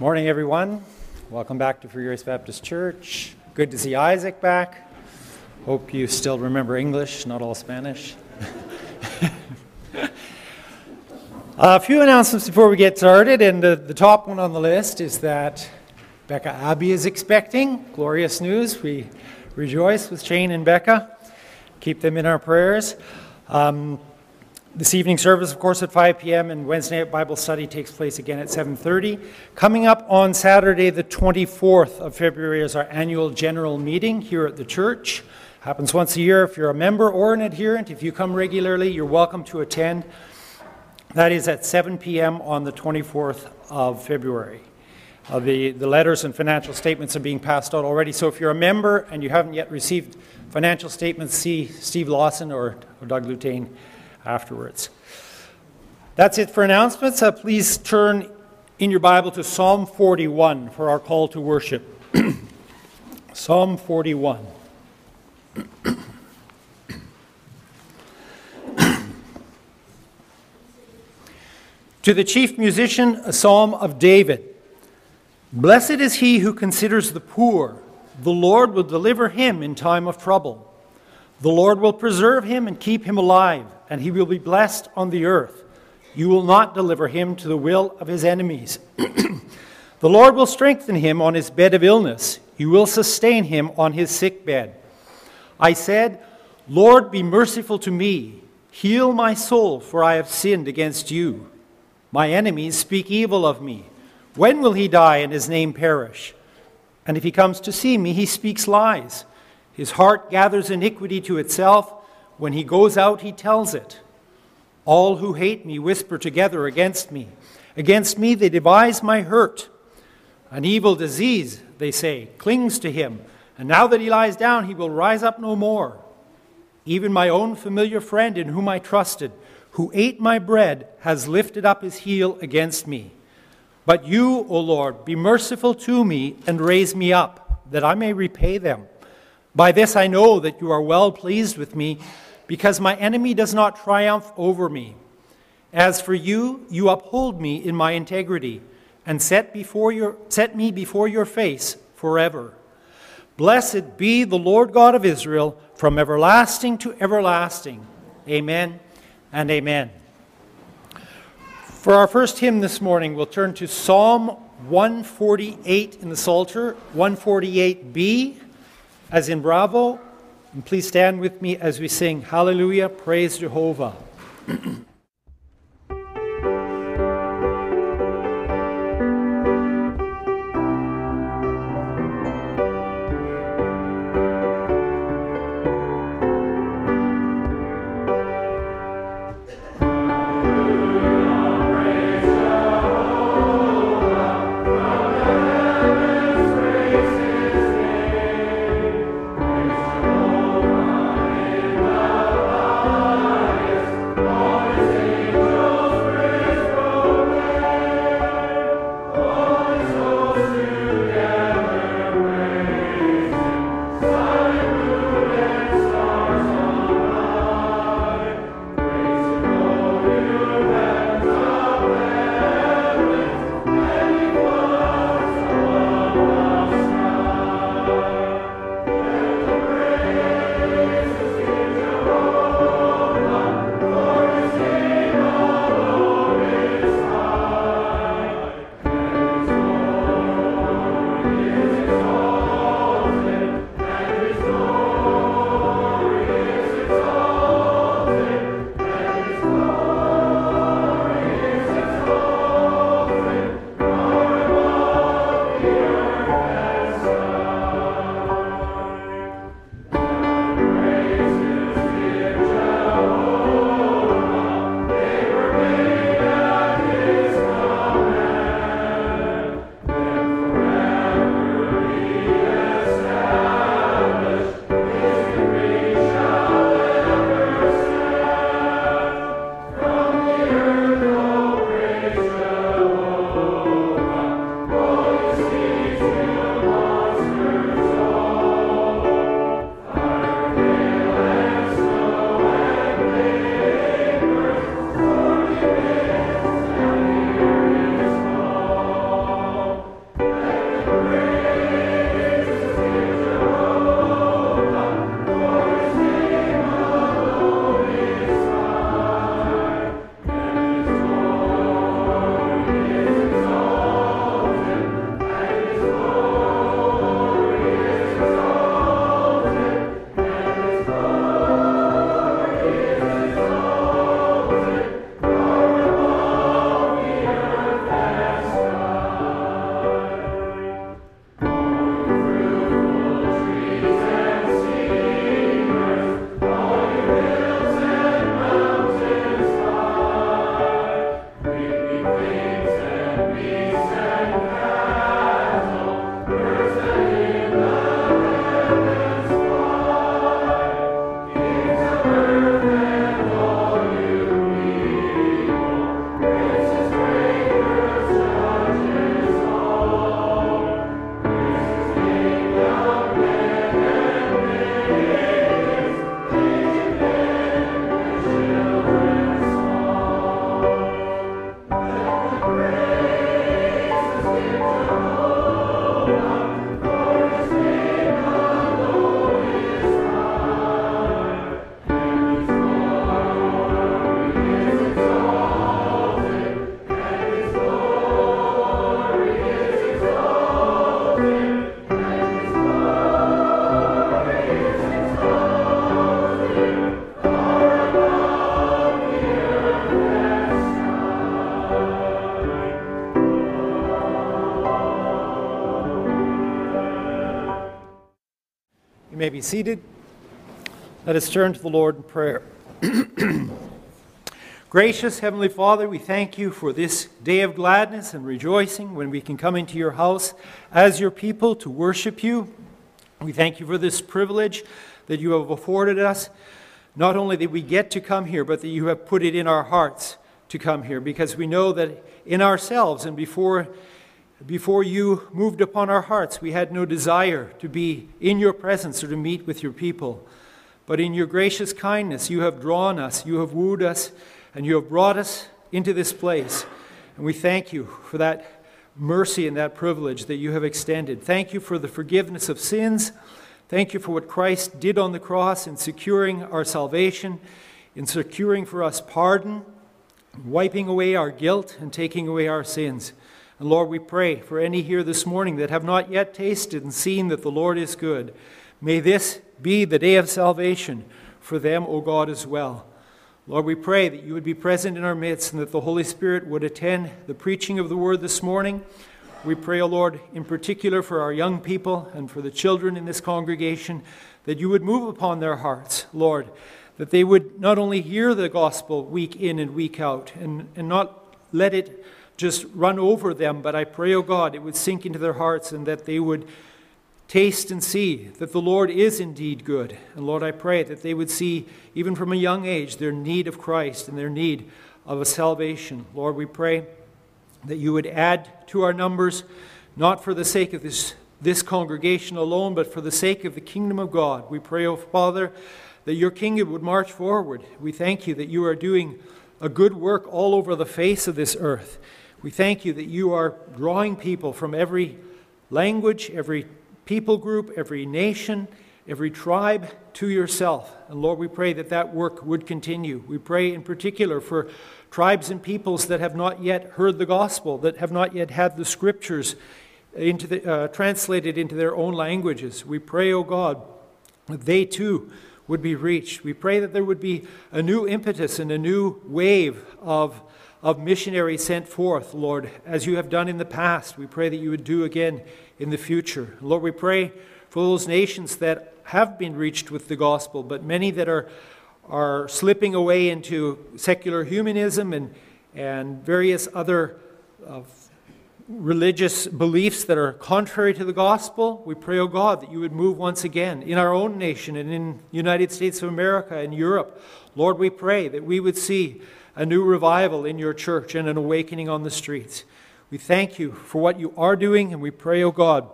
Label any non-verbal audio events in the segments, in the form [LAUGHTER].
Morning, everyone. Welcome back to Free Grace Baptist Church. Good to see Isaac back. Hope you still remember English, not all Spanish. [LAUGHS] A few announcements before we get started, and the, the top one on the list is that Becca Abbey is expecting. Glorious news. We rejoice with Shane and Becca. Keep them in our prayers. Um, this evening service, of course, at 5 p.m. and Wednesday night Bible study takes place again at 7:30. Coming up on Saturday, the 24th of February, is our annual general meeting here at the church. Happens once a year. If you're a member or an adherent, if you come regularly, you're welcome to attend. That is at 7 p.m. on the 24th of February. Uh, the, the letters and financial statements are being passed out already. So if you're a member and you haven't yet received financial statements, see Steve Lawson or, or Doug Lutain afterwards. That's it for announcements. Uh, please turn in your Bible to Psalm 41 for our call to worship. [CLEARS THROAT] Psalm 41. [CLEARS THROAT] to the chief musician, a psalm of David. Blessed is he who considers the poor. The Lord will deliver him in time of trouble. The Lord will preserve him and keep him alive and he will be blessed on the earth. You will not deliver him to the will of his enemies. [CLEARS THROAT] the Lord will strengthen him on his bed of illness. You will sustain him on his sick bed. I said, Lord, be merciful to me. Heal my soul, for I have sinned against you. My enemies speak evil of me. When will he die and his name perish? And if he comes to see me, he speaks lies. His heart gathers iniquity to itself. When he goes out, he tells it. All who hate me whisper together against me. Against me they devise my hurt. An evil disease, they say, clings to him, and now that he lies down, he will rise up no more. Even my own familiar friend in whom I trusted, who ate my bread, has lifted up his heel against me. But you, O Lord, be merciful to me and raise me up, that I may repay them. By this I know that you are well pleased with me because my enemy does not triumph over me. As for you, you uphold me in my integrity and set, before your, set me before your face forever. Blessed be the Lord God of Israel from everlasting to everlasting. Amen and amen. For our first hymn this morning, we'll turn to Psalm 148 in the Psalter, 148b, as in Bravo, and please stand with me as we sing Hallelujah, Praise Jehovah. Be seated. Let us turn to the Lord in prayer. [CLEARS THROAT] Gracious Heavenly Father, we thank you for this day of gladness and rejoicing when we can come into your house as your people to worship you. We thank you for this privilege that you have afforded us. Not only that we get to come here, but that you have put it in our hearts to come here because we know that in ourselves and before, before you moved upon our hearts, we had no desire to be in your presence or to meet with your people. But in your gracious kindness, you have drawn us, you have wooed us, and you have brought us into this place. And we thank you for that mercy and that privilege that you have extended. Thank you for the forgiveness of sins. Thank you for what Christ did on the cross in securing our salvation, in securing for us pardon, wiping away our guilt, and taking away our sins. And Lord, we pray for any here this morning that have not yet tasted and seen that the Lord is good. May this be the day of salvation for them, O God, as well. Lord, we pray that you would be present in our midst and that the Holy Spirit would attend the preaching of the word this morning. We pray, O Lord, in particular for our young people and for the children in this congregation, that you would move upon their hearts, Lord, that they would not only hear the gospel week in and week out and, and not let it just run over them, but I pray, O God, it would sink into their hearts and that they would taste and see that the Lord is indeed good. And Lord, I pray that they would see, even from a young age, their need of Christ and their need of a salvation. Lord, we pray that you would add to our numbers, not for the sake of this, this congregation alone, but for the sake of the kingdom of God. We pray, O oh Father, that your kingdom would march forward. We thank you that you are doing a good work all over the face of this earth. We thank you that you are drawing people from every language, every people group, every nation, every tribe to yourself. And Lord, we pray that that work would continue. We pray in particular for tribes and peoples that have not yet heard the gospel, that have not yet had the scriptures into the, uh, translated into their own languages. We pray, O oh God, that they too would be reached. We pray that there would be a new impetus and a new wave of, of missionaries sent forth, Lord, as you have done in the past. We pray that you would do again in the future. Lord, we pray for those nations that have been reached with the gospel, but many that are, are slipping away into secular humanism and, and various other uh, religious beliefs that are contrary to the gospel. We pray, O oh God, that you would move once again in our own nation and in United States of America and Europe. Lord, we pray that we would see a new revival in your church and an awakening on the streets. We thank you for what you are doing, and we pray, O oh God,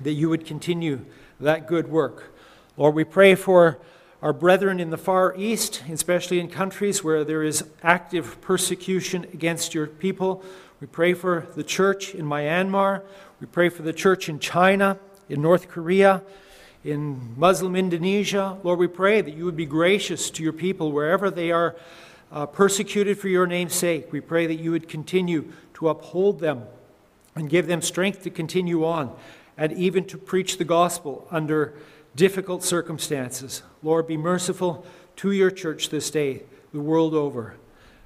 that you would continue that good work. Lord, we pray for our brethren in the Far East, especially in countries where there is active persecution against your people. We pray for the church in Myanmar. We pray for the church in China, in North Korea, in Muslim Indonesia. Lord, we pray that you would be gracious to your people wherever they are uh, persecuted for your name's sake. We pray that you would continue to uphold them and give them strength to continue on and even to preach the gospel under difficult circumstances. Lord, be merciful to your church this day, the world over.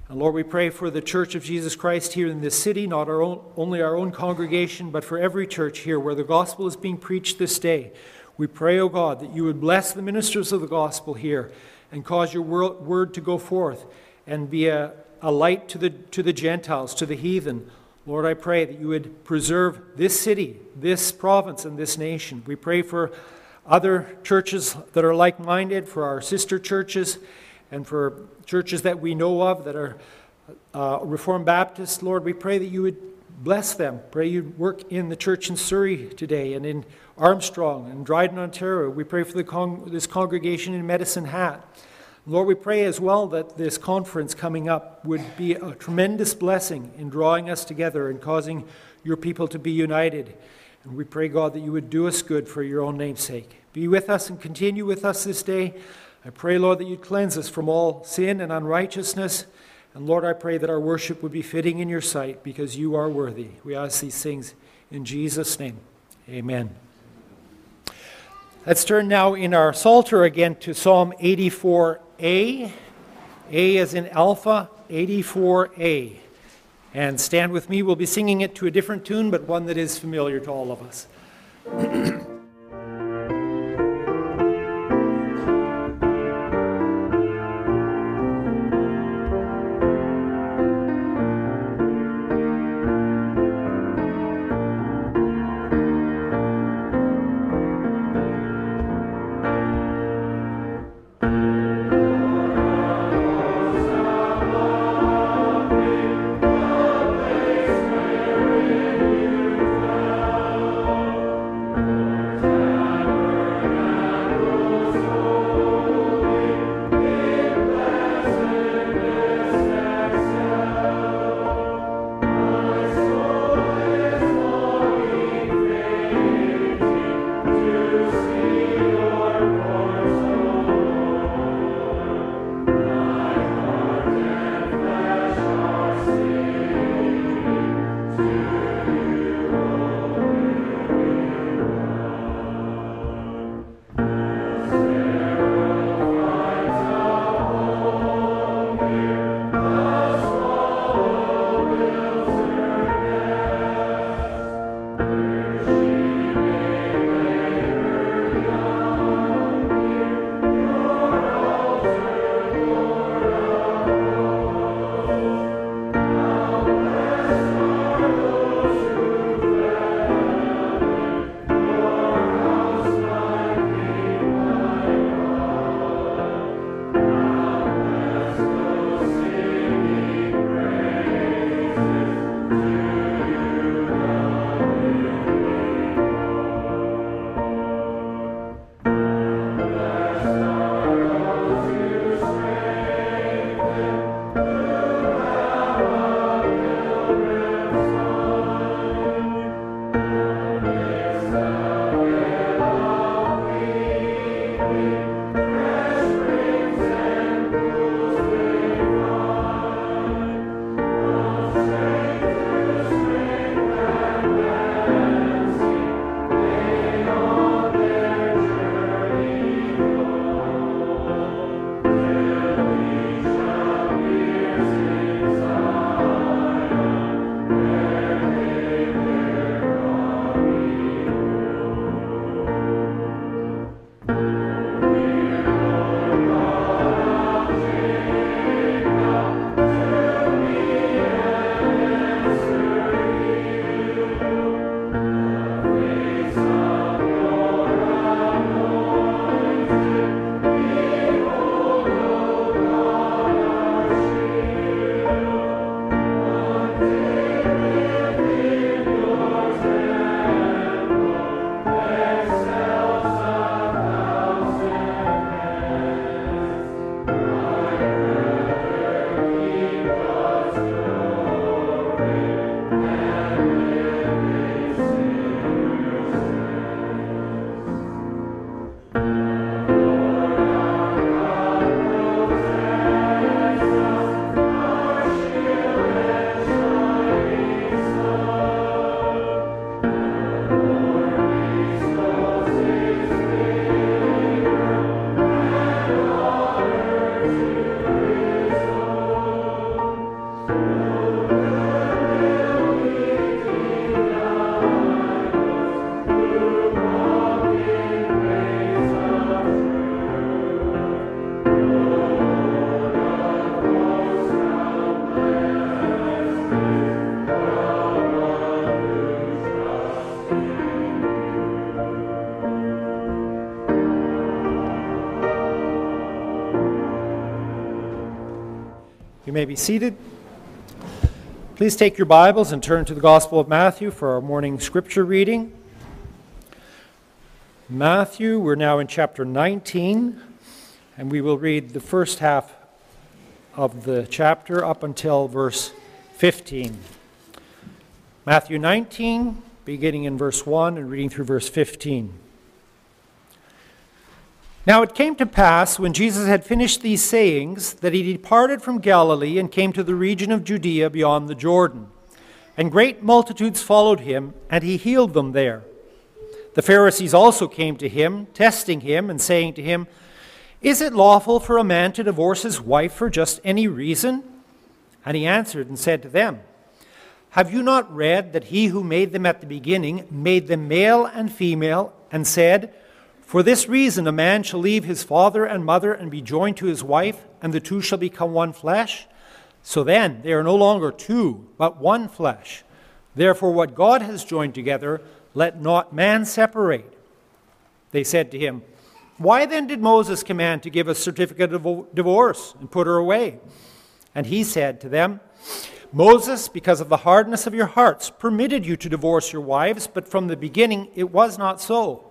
And Lord, we pray for the Church of Jesus Christ here in this city, not our own, only our own congregation, but for every church here where the gospel is being preached this day. We pray, O oh God, that you would bless the ministers of the gospel here and cause your word to go forth and be a, a light to the, to the Gentiles, to the heathen. Lord, I pray that you would preserve this city, this province, and this nation. We pray for other churches that are like minded, for our sister churches, and for churches that we know of that are uh, Reformed Baptist. Lord, we pray that you would bless them. Pray you'd work in the church in Surrey today and in Armstrong and Dryden, Ontario. We pray for con- this congregation in Medicine Hat. Lord, we pray as well that this conference coming up would be a tremendous blessing in drawing us together and causing your people to be united. And we pray, God, that you would do us good for your own name's sake. Be with us and continue with us this day. I pray, Lord, that you'd cleanse us from all sin and unrighteousness. And Lord, I pray that our worship would be fitting in your sight because you are worthy. We ask these things in Jesus' name. Amen. Let's turn now in our Psalter again to Psalm 84 a. A is in Alpha 84A. And stand with me, we'll be singing it to a different tune, but one that is familiar to all of us. [CLEARS THROAT] may be seated. Please take your Bibles and turn to the Gospel of Matthew for our morning scripture reading. Matthew, we're now in chapter 19, and we will read the first half of the chapter up until verse 15. Matthew 19, beginning in verse 1 and reading through verse 15. Now it came to pass, when Jesus had finished these sayings, that he departed from Galilee and came to the region of Judea beyond the Jordan. And great multitudes followed him, and he healed them there. The Pharisees also came to him, testing him, and saying to him, Is it lawful for a man to divorce his wife for just any reason? And he answered and said to them, Have you not read that he who made them at the beginning made them male and female, and said, for this reason, a man shall leave his father and mother and be joined to his wife, and the two shall become one flesh. So then, they are no longer two, but one flesh. Therefore, what God has joined together, let not man separate. They said to him, Why then did Moses command to give a certificate of divorce and put her away? And he said to them, Moses, because of the hardness of your hearts, permitted you to divorce your wives, but from the beginning it was not so.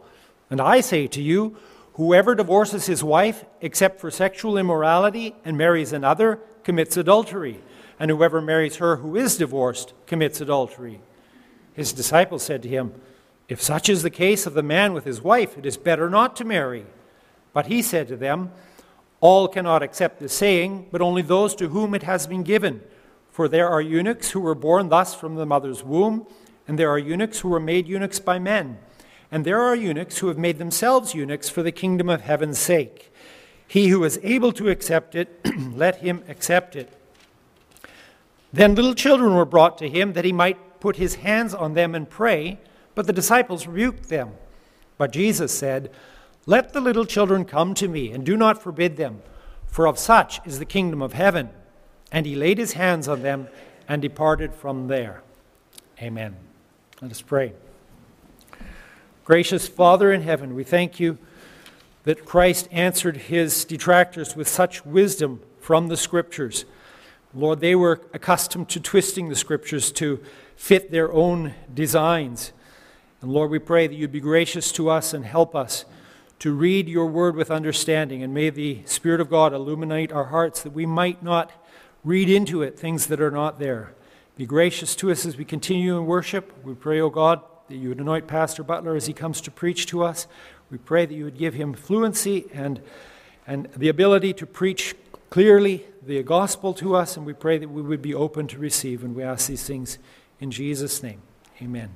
And I say to you, whoever divorces his wife except for sexual immorality and marries another commits adultery, and whoever marries her who is divorced commits adultery. His disciples said to him, If such is the case of the man with his wife, it is better not to marry. But he said to them, All cannot accept the saying, but only those to whom it has been given. For there are eunuchs who were born thus from the mother's womb, and there are eunuchs who were made eunuchs by men and there are eunuchs who have made themselves eunuchs for the kingdom of heaven's sake. He who is able to accept it, [CLEARS THROAT] let him accept it. Then little children were brought to him that he might put his hands on them and pray, but the disciples rebuked them. But Jesus said, Let the little children come to me, and do not forbid them, for of such is the kingdom of heaven. And he laid his hands on them and departed from there. Amen. Let us pray. Gracious Father in heaven, we thank you that Christ answered his detractors with such wisdom from the Scriptures. Lord, they were accustomed to twisting the Scriptures to fit their own designs. And Lord, we pray that you'd be gracious to us and help us to read your word with understanding. And may the Spirit of God illuminate our hearts that we might not read into it things that are not there. Be gracious to us as we continue in worship. We pray, O oh God, that you would anoint Pastor Butler as he comes to preach to us. We pray that you would give him fluency and, and the ability to preach clearly the gospel to us, and we pray that we would be open to receive. And we ask these things in Jesus' name. Amen.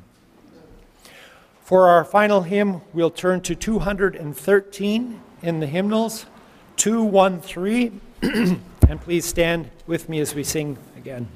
For our final hymn, we'll turn to 213 in the hymnals, 213. [CLEARS THROAT] and please stand with me as we sing again.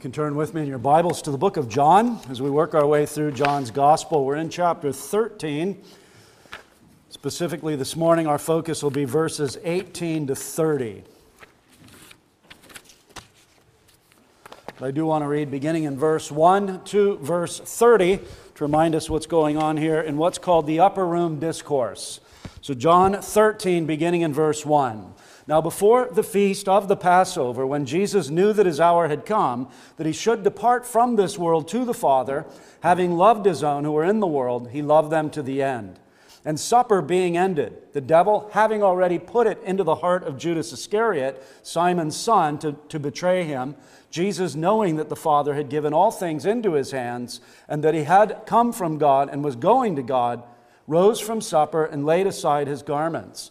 Can turn with me in your Bibles to the book of John as we work our way through John's Gospel. We're in chapter 13. Specifically, this morning, our focus will be verses 18 to 30. But I do want to read beginning in verse 1 to verse 30 to remind us what's going on here in what's called the Upper Room Discourse. So, John 13, beginning in verse 1. Now, before the feast of the Passover, when Jesus knew that his hour had come, that he should depart from this world to the Father, having loved his own who were in the world, he loved them to the end. And supper being ended, the devil having already put it into the heart of Judas Iscariot, Simon's son, to, to betray him, Jesus, knowing that the Father had given all things into his hands, and that he had come from God and was going to God, rose from supper and laid aside his garments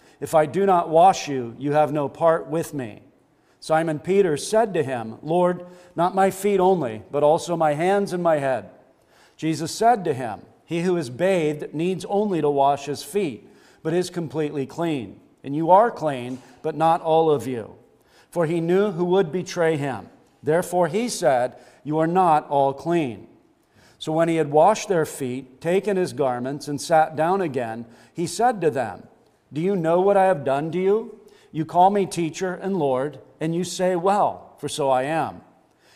if I do not wash you, you have no part with me. Simon Peter said to him, Lord, not my feet only, but also my hands and my head. Jesus said to him, He who is bathed needs only to wash his feet, but is completely clean. And you are clean, but not all of you. For he knew who would betray him. Therefore he said, You are not all clean. So when he had washed their feet, taken his garments, and sat down again, he said to them, do you know what I have done to you? You call me teacher and Lord, and you say, Well, for so I am.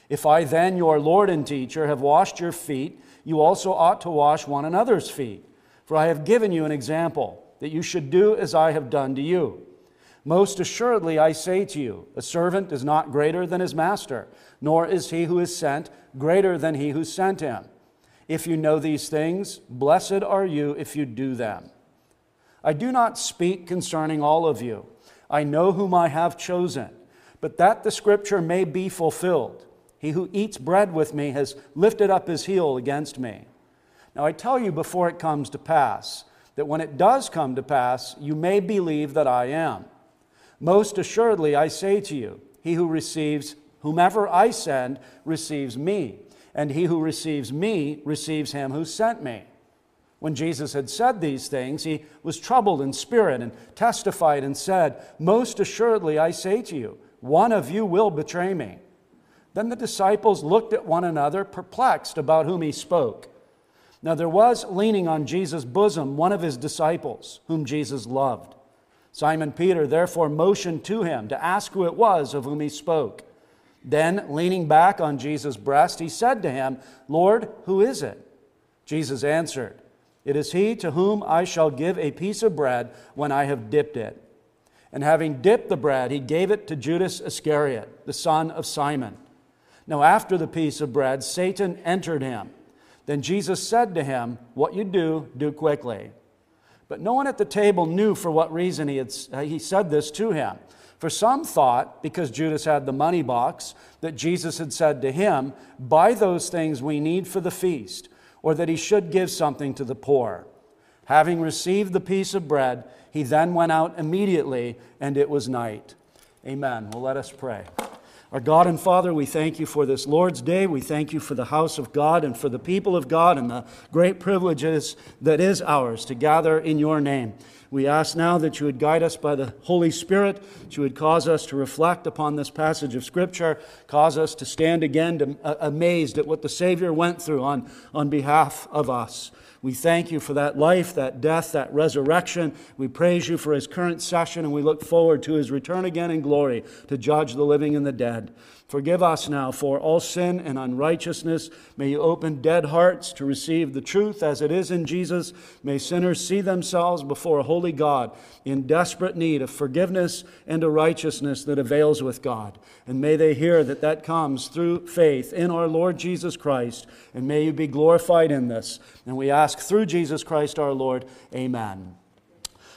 If I then, your Lord and teacher, have washed your feet, you also ought to wash one another's feet. For I have given you an example, that you should do as I have done to you. Most assuredly, I say to you, a servant is not greater than his master, nor is he who is sent greater than he who sent him. If you know these things, blessed are you if you do them. I do not speak concerning all of you. I know whom I have chosen, but that the scripture may be fulfilled. He who eats bread with me has lifted up his heel against me. Now I tell you before it comes to pass, that when it does come to pass, you may believe that I am. Most assuredly, I say to you, he who receives whomever I send receives me, and he who receives me receives him who sent me. When Jesus had said these things, he was troubled in spirit and testified and said, Most assuredly, I say to you, one of you will betray me. Then the disciples looked at one another, perplexed about whom he spoke. Now there was leaning on Jesus' bosom one of his disciples, whom Jesus loved. Simon Peter therefore motioned to him to ask who it was of whom he spoke. Then, leaning back on Jesus' breast, he said to him, Lord, who is it? Jesus answered, it is he to whom I shall give a piece of bread when I have dipped it. And having dipped the bread, he gave it to Judas Iscariot, the son of Simon. Now, after the piece of bread, Satan entered him. Then Jesus said to him, What you do, do quickly. But no one at the table knew for what reason he, had, uh, he said this to him. For some thought, because Judas had the money box, that Jesus had said to him, Buy those things we need for the feast or that he should give something to the poor. Having received the piece of bread, he then went out immediately, and it was night. Amen. Well, let us pray. Our God and Father, we thank you for this Lord's Day. We thank you for the house of God and for the people of God and the great privileges that is ours to gather in your name. We ask now that you would guide us by the Holy Spirit, that you would cause us to reflect upon this passage of Scripture, cause us to stand again to, uh, amazed at what the Savior went through on, on behalf of us. We thank you for that life, that death, that resurrection. We praise you for his current session, and we look forward to his return again in glory to judge the living and the dead. Forgive us now for all sin and unrighteousness. May you open dead hearts to receive the truth as it is in Jesus. May sinners see themselves before a holy God in desperate need of forgiveness and a righteousness that avails with God. And may they hear that that comes through faith in our Lord Jesus Christ. And may you be glorified in this. And we ask through Jesus Christ our Lord, Amen.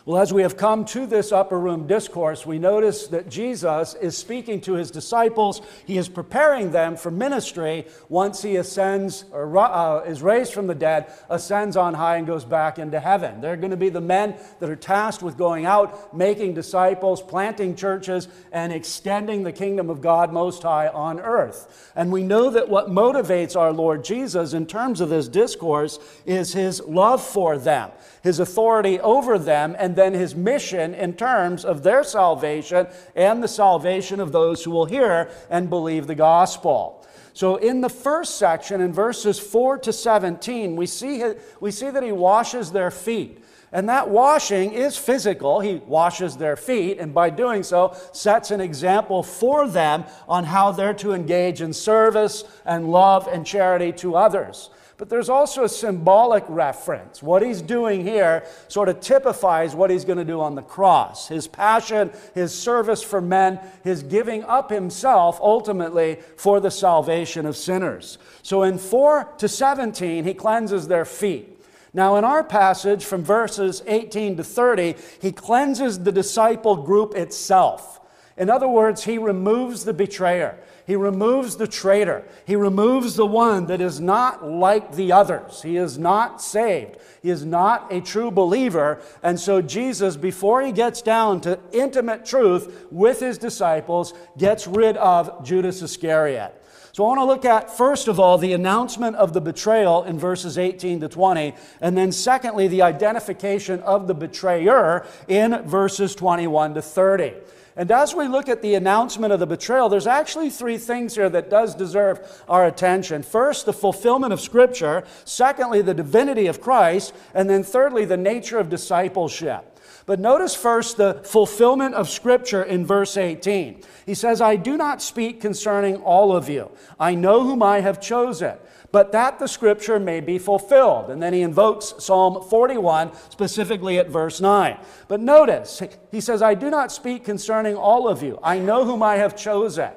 Well, as we have come to this upper room discourse, we notice that Jesus is speaking to his disciples. He is preparing them for ministry once he ascends or uh, is raised from the dead, ascends on high, and goes back into heaven. They're going to be the men that are tasked with going out, making disciples, planting churches, and extending the kingdom of God Most High on earth. And we know that what motivates our Lord Jesus in terms of this discourse is his love for them his authority over them, and then his mission in terms of their salvation and the salvation of those who will hear and believe the gospel. So, in the first section, in verses 4 to 17, we see, we see that he washes their feet. And that washing is physical. He washes their feet, and by doing so, sets an example for them on how they're to engage in service and love and charity to others. But there's also a symbolic reference. What he's doing here sort of typifies what he's going to do on the cross his passion, his service for men, his giving up himself ultimately for the salvation of sinners. So in 4 to 17, he cleanses their feet. Now, in our passage from verses 18 to 30, he cleanses the disciple group itself. In other words, he removes the betrayer. He removes the traitor. He removes the one that is not like the others. He is not saved. He is not a true believer. And so Jesus, before he gets down to intimate truth with his disciples, gets rid of Judas Iscariot. So I want to look at, first of all, the announcement of the betrayal in verses 18 to 20, and then secondly, the identification of the betrayer in verses 21 to 30. And as we look at the announcement of the betrayal, there's actually three things here that does deserve our attention. First, the fulfillment of Scripture. Secondly, the divinity of Christ. And then thirdly, the nature of discipleship. But notice first the fulfillment of Scripture in verse 18. He says, I do not speak concerning all of you. I know whom I have chosen but that the scripture may be fulfilled. And then he invokes Psalm 41, specifically at verse 9. But notice, he says, I do not speak concerning all of you. I know whom I have chosen.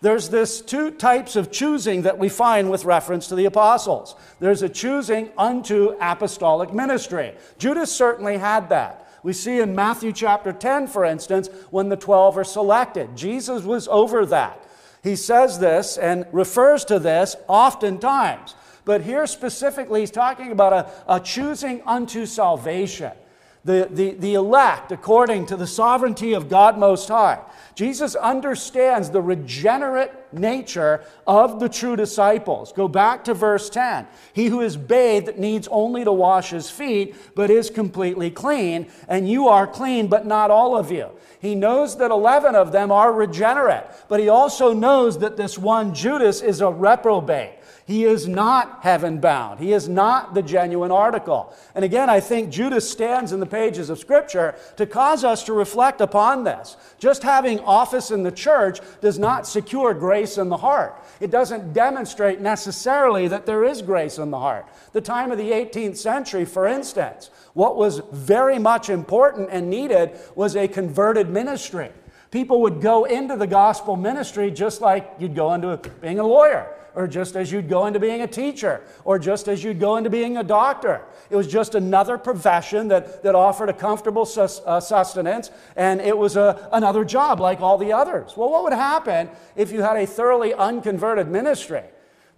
There's this two types of choosing that we find with reference to the apostles. There's a choosing unto apostolic ministry. Judas certainly had that. We see in Matthew chapter 10, for instance, when the 12 are selected. Jesus was over that. He says this and refers to this oftentimes. But here specifically, he's talking about a, a choosing unto salvation. The, the, the elect according to the sovereignty of God Most High. Jesus understands the regenerate nature of the true disciples. Go back to verse 10. He who is bathed needs only to wash his feet, but is completely clean, and you are clean, but not all of you. He knows that 11 of them are regenerate, but he also knows that this one, Judas, is a reprobate. He is not heaven bound. He is not the genuine article. And again, I think Judas stands in the pages of Scripture to cause us to reflect upon this. Just having office in the church does not secure grace in the heart. It doesn't demonstrate necessarily that there is grace in the heart. The time of the 18th century, for instance, what was very much important and needed was a converted ministry. People would go into the gospel ministry just like you'd go into being a lawyer or just as you'd go into being a teacher, or just as you'd go into being a doctor. It was just another profession that, that offered a comfortable sus, uh, sustenance, and it was a, another job like all the others. Well, what would happen if you had a thoroughly unconverted ministry?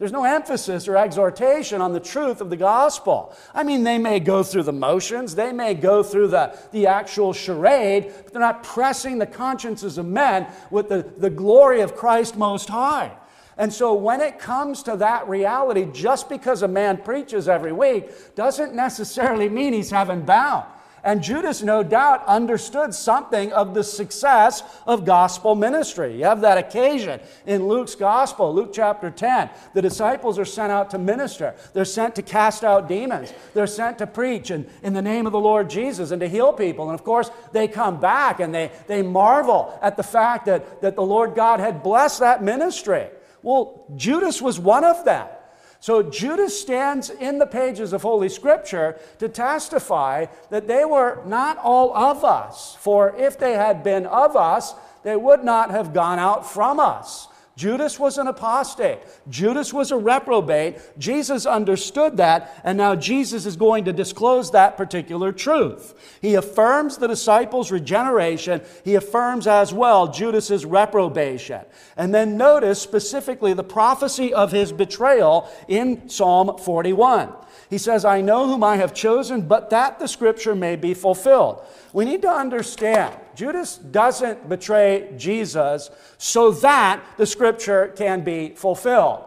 There's no emphasis or exhortation on the truth of the gospel. I mean, they may go through the motions, they may go through the, the actual charade, but they're not pressing the consciences of men with the, the glory of Christ Most High. And so when it comes to that reality, just because a man preaches every week doesn't necessarily mean he's heaven bound. And Judas, no doubt, understood something of the success of gospel ministry. You have that occasion in Luke's gospel, Luke chapter 10. The disciples are sent out to minister, they're sent to cast out demons, they're sent to preach in, in the name of the Lord Jesus and to heal people. And of course, they come back and they, they marvel at the fact that, that the Lord God had blessed that ministry. Well, Judas was one of them. So Judas stands in the pages of Holy Scripture to testify that they were not all of us, for if they had been of us, they would not have gone out from us. Judas was an apostate. Judas was a reprobate. Jesus understood that, and now Jesus is going to disclose that particular truth. He affirms the disciples' regeneration. He affirms as well Judas's reprobation. And then notice specifically the prophecy of his betrayal in Psalm 41. He says, I know whom I have chosen, but that the scripture may be fulfilled. We need to understand Judas doesn't betray Jesus so that the scripture can be fulfilled.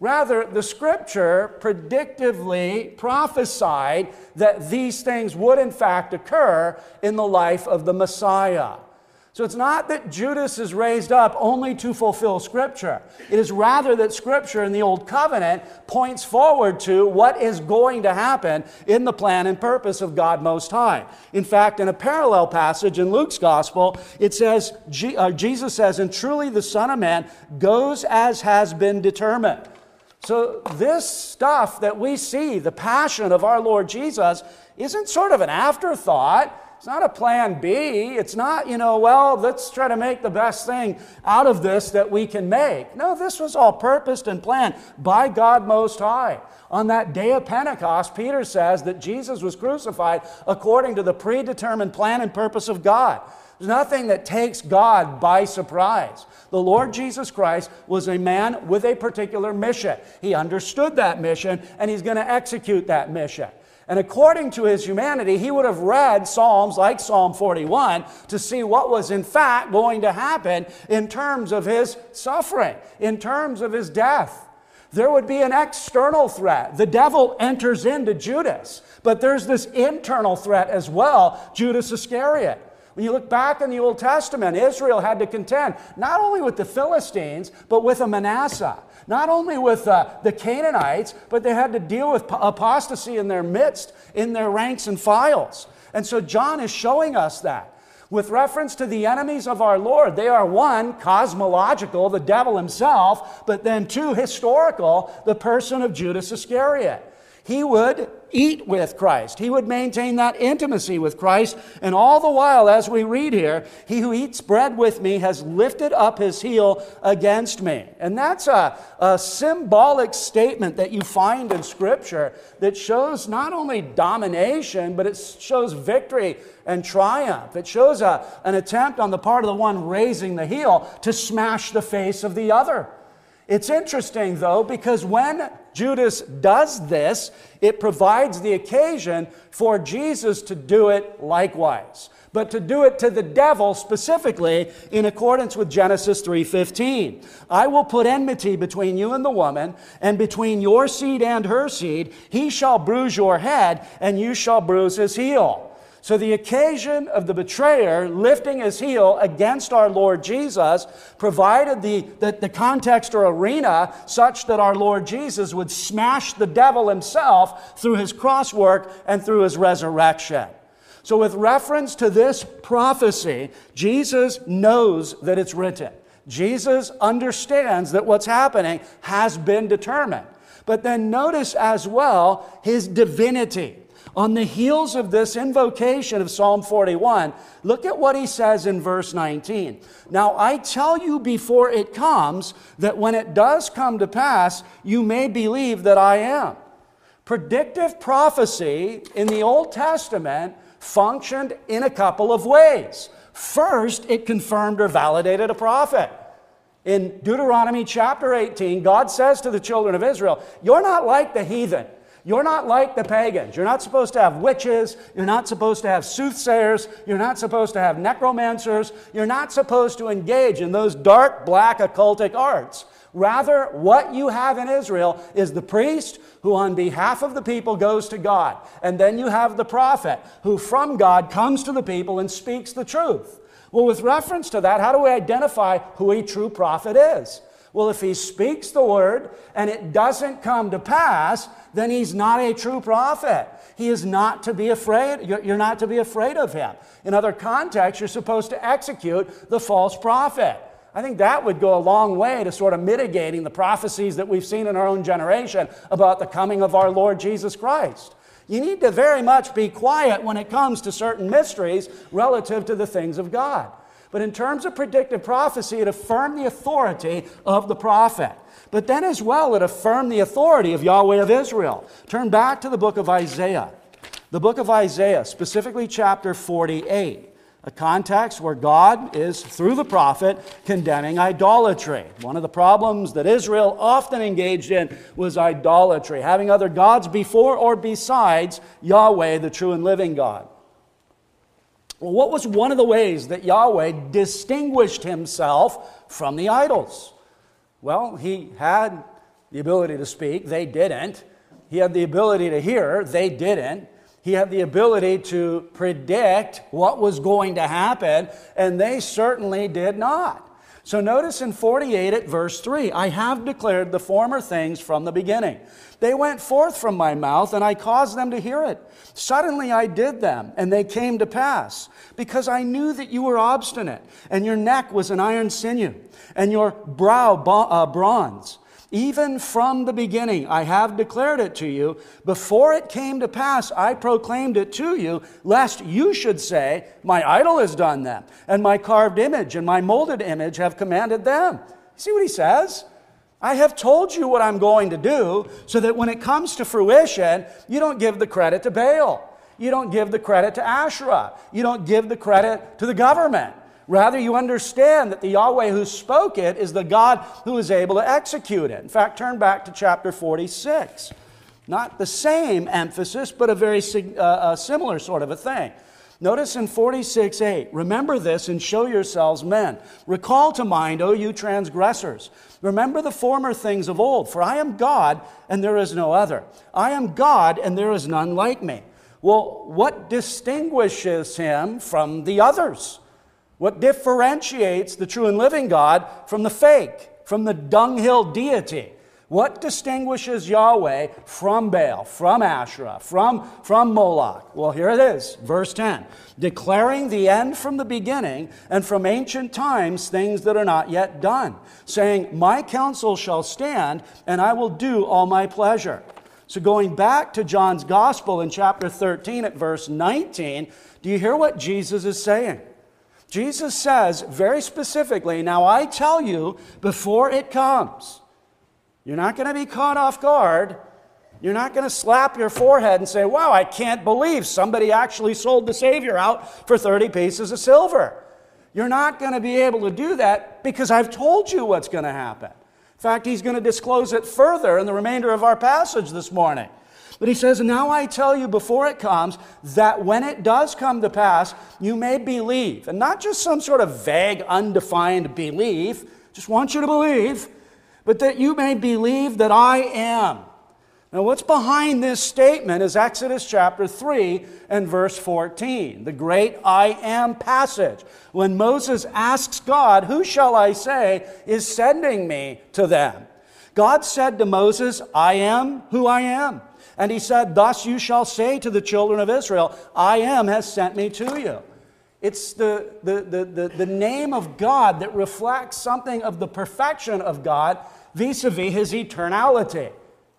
Rather, the scripture predictively prophesied that these things would in fact occur in the life of the Messiah. So it's not that Judas is raised up only to fulfill Scripture. It is rather that Scripture in the Old Covenant points forward to what is going to happen in the plan and purpose of God Most High. In fact, in a parallel passage in Luke's Gospel, it says, uh, Jesus says, And truly the Son of Man goes as has been determined. So, this stuff that we see, the passion of our Lord Jesus, isn't sort of an afterthought. It's not a plan B. It's not, you know, well, let's try to make the best thing out of this that we can make. No, this was all purposed and planned by God Most High. On that day of Pentecost, Peter says that Jesus was crucified according to the predetermined plan and purpose of God. There's nothing that takes God by surprise. The Lord Jesus Christ was a man with a particular mission. He understood that mission and he's going to execute that mission. And according to his humanity, he would have read Psalms like Psalm 41 to see what was in fact going to happen in terms of his suffering, in terms of his death. There would be an external threat. The devil enters into Judas, but there's this internal threat as well, Judas Iscariot. When you look back in the Old Testament, Israel had to contend not only with the Philistines, but with a Manasseh not only with uh, the Canaanites, but they had to deal with apostasy in their midst, in their ranks and files. And so John is showing us that. With reference to the enemies of our Lord, they are one, cosmological, the devil himself, but then two, historical, the person of Judas Iscariot. He would eat with Christ. He would maintain that intimacy with Christ. And all the while, as we read here, he who eats bread with me has lifted up his heel against me. And that's a, a symbolic statement that you find in Scripture that shows not only domination, but it shows victory and triumph. It shows a, an attempt on the part of the one raising the heel to smash the face of the other. It's interesting, though, because when Judas does this, it provides the occasion for Jesus to do it likewise but to do it to the devil specifically in accordance with Genesis 3:15. I will put enmity between you and the woman and between your seed and her seed. He shall bruise your head and you shall bruise his heel. So, the occasion of the betrayer lifting his heel against our Lord Jesus provided the, the, the, context or arena such that our Lord Jesus would smash the devil himself through his cross work and through his resurrection. So, with reference to this prophecy, Jesus knows that it's written. Jesus understands that what's happening has been determined. But then notice as well his divinity. On the heels of this invocation of Psalm 41, look at what he says in verse 19. Now I tell you before it comes that when it does come to pass, you may believe that I am. Predictive prophecy in the Old Testament functioned in a couple of ways. First, it confirmed or validated a prophet. In Deuteronomy chapter 18, God says to the children of Israel, You're not like the heathen. You're not like the pagans. You're not supposed to have witches. You're not supposed to have soothsayers. You're not supposed to have necromancers. You're not supposed to engage in those dark, black, occultic arts. Rather, what you have in Israel is the priest who, on behalf of the people, goes to God. And then you have the prophet who, from God, comes to the people and speaks the truth. Well, with reference to that, how do we identify who a true prophet is? Well, if he speaks the word and it doesn't come to pass, then he's not a true prophet. He is not to be afraid. You're not to be afraid of him. In other contexts, you're supposed to execute the false prophet. I think that would go a long way to sort of mitigating the prophecies that we've seen in our own generation about the coming of our Lord Jesus Christ. You need to very much be quiet when it comes to certain mysteries relative to the things of God. But in terms of predictive prophecy, it affirmed the authority of the prophet. But then as well, it affirmed the authority of Yahweh of Israel. Turn back to the book of Isaiah. The book of Isaiah, specifically chapter 48 a context where God is, through the prophet, condemning idolatry. One of the problems that Israel often engaged in was idolatry, having other gods before or besides Yahweh, the true and living God. Well, what was one of the ways that Yahweh distinguished himself from the idols? Well, he had the ability to speak, they didn't. He had the ability to hear, they didn't. He had the ability to predict what was going to happen, and they certainly did not. So notice in 48 at verse 3 I have declared the former things from the beginning. They went forth from my mouth, and I caused them to hear it. Suddenly I did them, and they came to pass, because I knew that you were obstinate, and your neck was an iron sinew, and your brow uh, bronze. Even from the beginning, I have declared it to you. Before it came to pass, I proclaimed it to you, lest you should say, My idol has done them, and my carved image and my molded image have commanded them. See what he says? I have told you what I'm going to do so that when it comes to fruition, you don't give the credit to Baal. You don't give the credit to Asherah. You don't give the credit to the government. Rather, you understand that the Yahweh who spoke it is the God who is able to execute it. In fact, turn back to chapter 46. Not the same emphasis, but a very uh, a similar sort of a thing. Notice in 46 8, remember this and show yourselves men. Recall to mind, O you transgressors. Remember the former things of old, for I am God and there is no other. I am God and there is none like me. Well, what distinguishes him from the others? What differentiates the true and living God from the fake, from the dunghill deity? What distinguishes Yahweh from Baal, from Asherah, from, from Moloch? Well, here it is, verse 10 declaring the end from the beginning and from ancient times things that are not yet done, saying, My counsel shall stand, and I will do all my pleasure. So, going back to John's Gospel in chapter 13 at verse 19, do you hear what Jesus is saying? Jesus says very specifically, Now I tell you before it comes, you're not going to be caught off guard. You're not going to slap your forehead and say, Wow, I can't believe somebody actually sold the Savior out for 30 pieces of silver. You're not going to be able to do that because I've told you what's going to happen. In fact, he's going to disclose it further in the remainder of our passage this morning. But he says, Now I tell you before it comes, that when it does come to pass, you may believe. And not just some sort of vague, undefined belief, just want you to believe, but that you may believe that I am. Now, what's behind this statement is Exodus chapter 3 and verse 14, the great I am passage. When Moses asks God, Who shall I say is sending me to them? God said to Moses, I am who I am. And he said, Thus you shall say to the children of Israel, I am has sent me to you. It's the, the, the, the, the name of God that reflects something of the perfection of God vis a vis his eternality.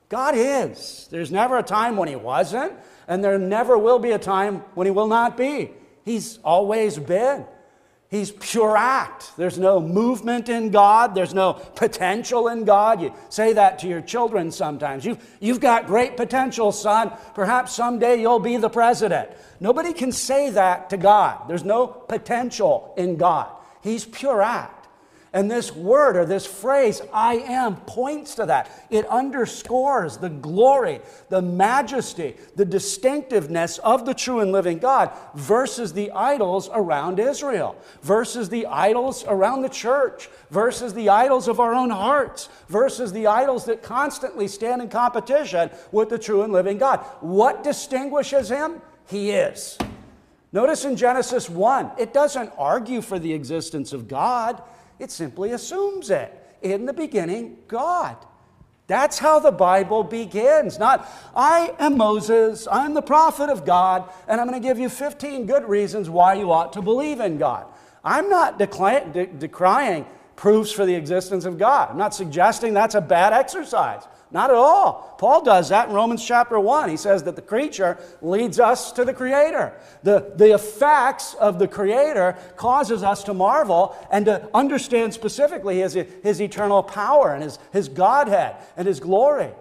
God is. There's never a time when he wasn't, and there never will be a time when he will not be. He's always been. He's pure act. There's no movement in God. There's no potential in God. You say that to your children sometimes. You've, you've got great potential, son. Perhaps someday you'll be the president. Nobody can say that to God. There's no potential in God. He's pure act. And this word or this phrase, I am, points to that. It underscores the glory, the majesty, the distinctiveness of the true and living God versus the idols around Israel, versus the idols around the church, versus the idols of our own hearts, versus the idols that constantly stand in competition with the true and living God. What distinguishes him? He is. Notice in Genesis 1, it doesn't argue for the existence of God. It simply assumes it. In the beginning, God. That's how the Bible begins. Not, I am Moses, I'm the prophet of God, and I'm going to give you 15 good reasons why you ought to believe in God. I'm not decrying proofs for the existence of God. I'm not suggesting that's a bad exercise. Not at all. Paul does that in Romans chapter 1. He says that the creature leads us to the Creator. The, the effects of the Creator causes us to marvel and to understand specifically his, his eternal power and his, his Godhead and his glory.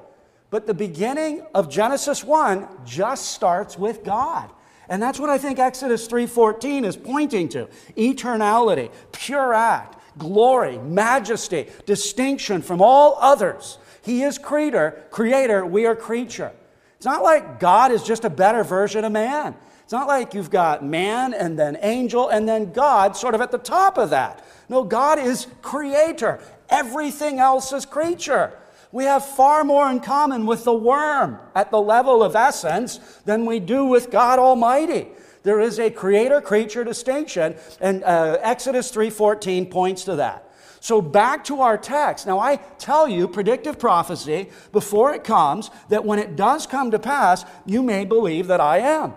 But the beginning of Genesis 1 just starts with God. And that's what I think Exodus 3:14 is pointing to. Eternality, pure act, glory, majesty, distinction from all others. He is creator, creator, we are creature. It's not like God is just a better version of man. It's not like you've got man and then angel and then God sort of at the top of that. No, God is creator. Everything else is creature. We have far more in common with the worm at the level of essence than we do with God Almighty. There is a creator creature distinction and uh, Exodus 3:14 points to that. So, back to our text. Now, I tell you, predictive prophecy, before it comes, that when it does come to pass, you may believe that I am.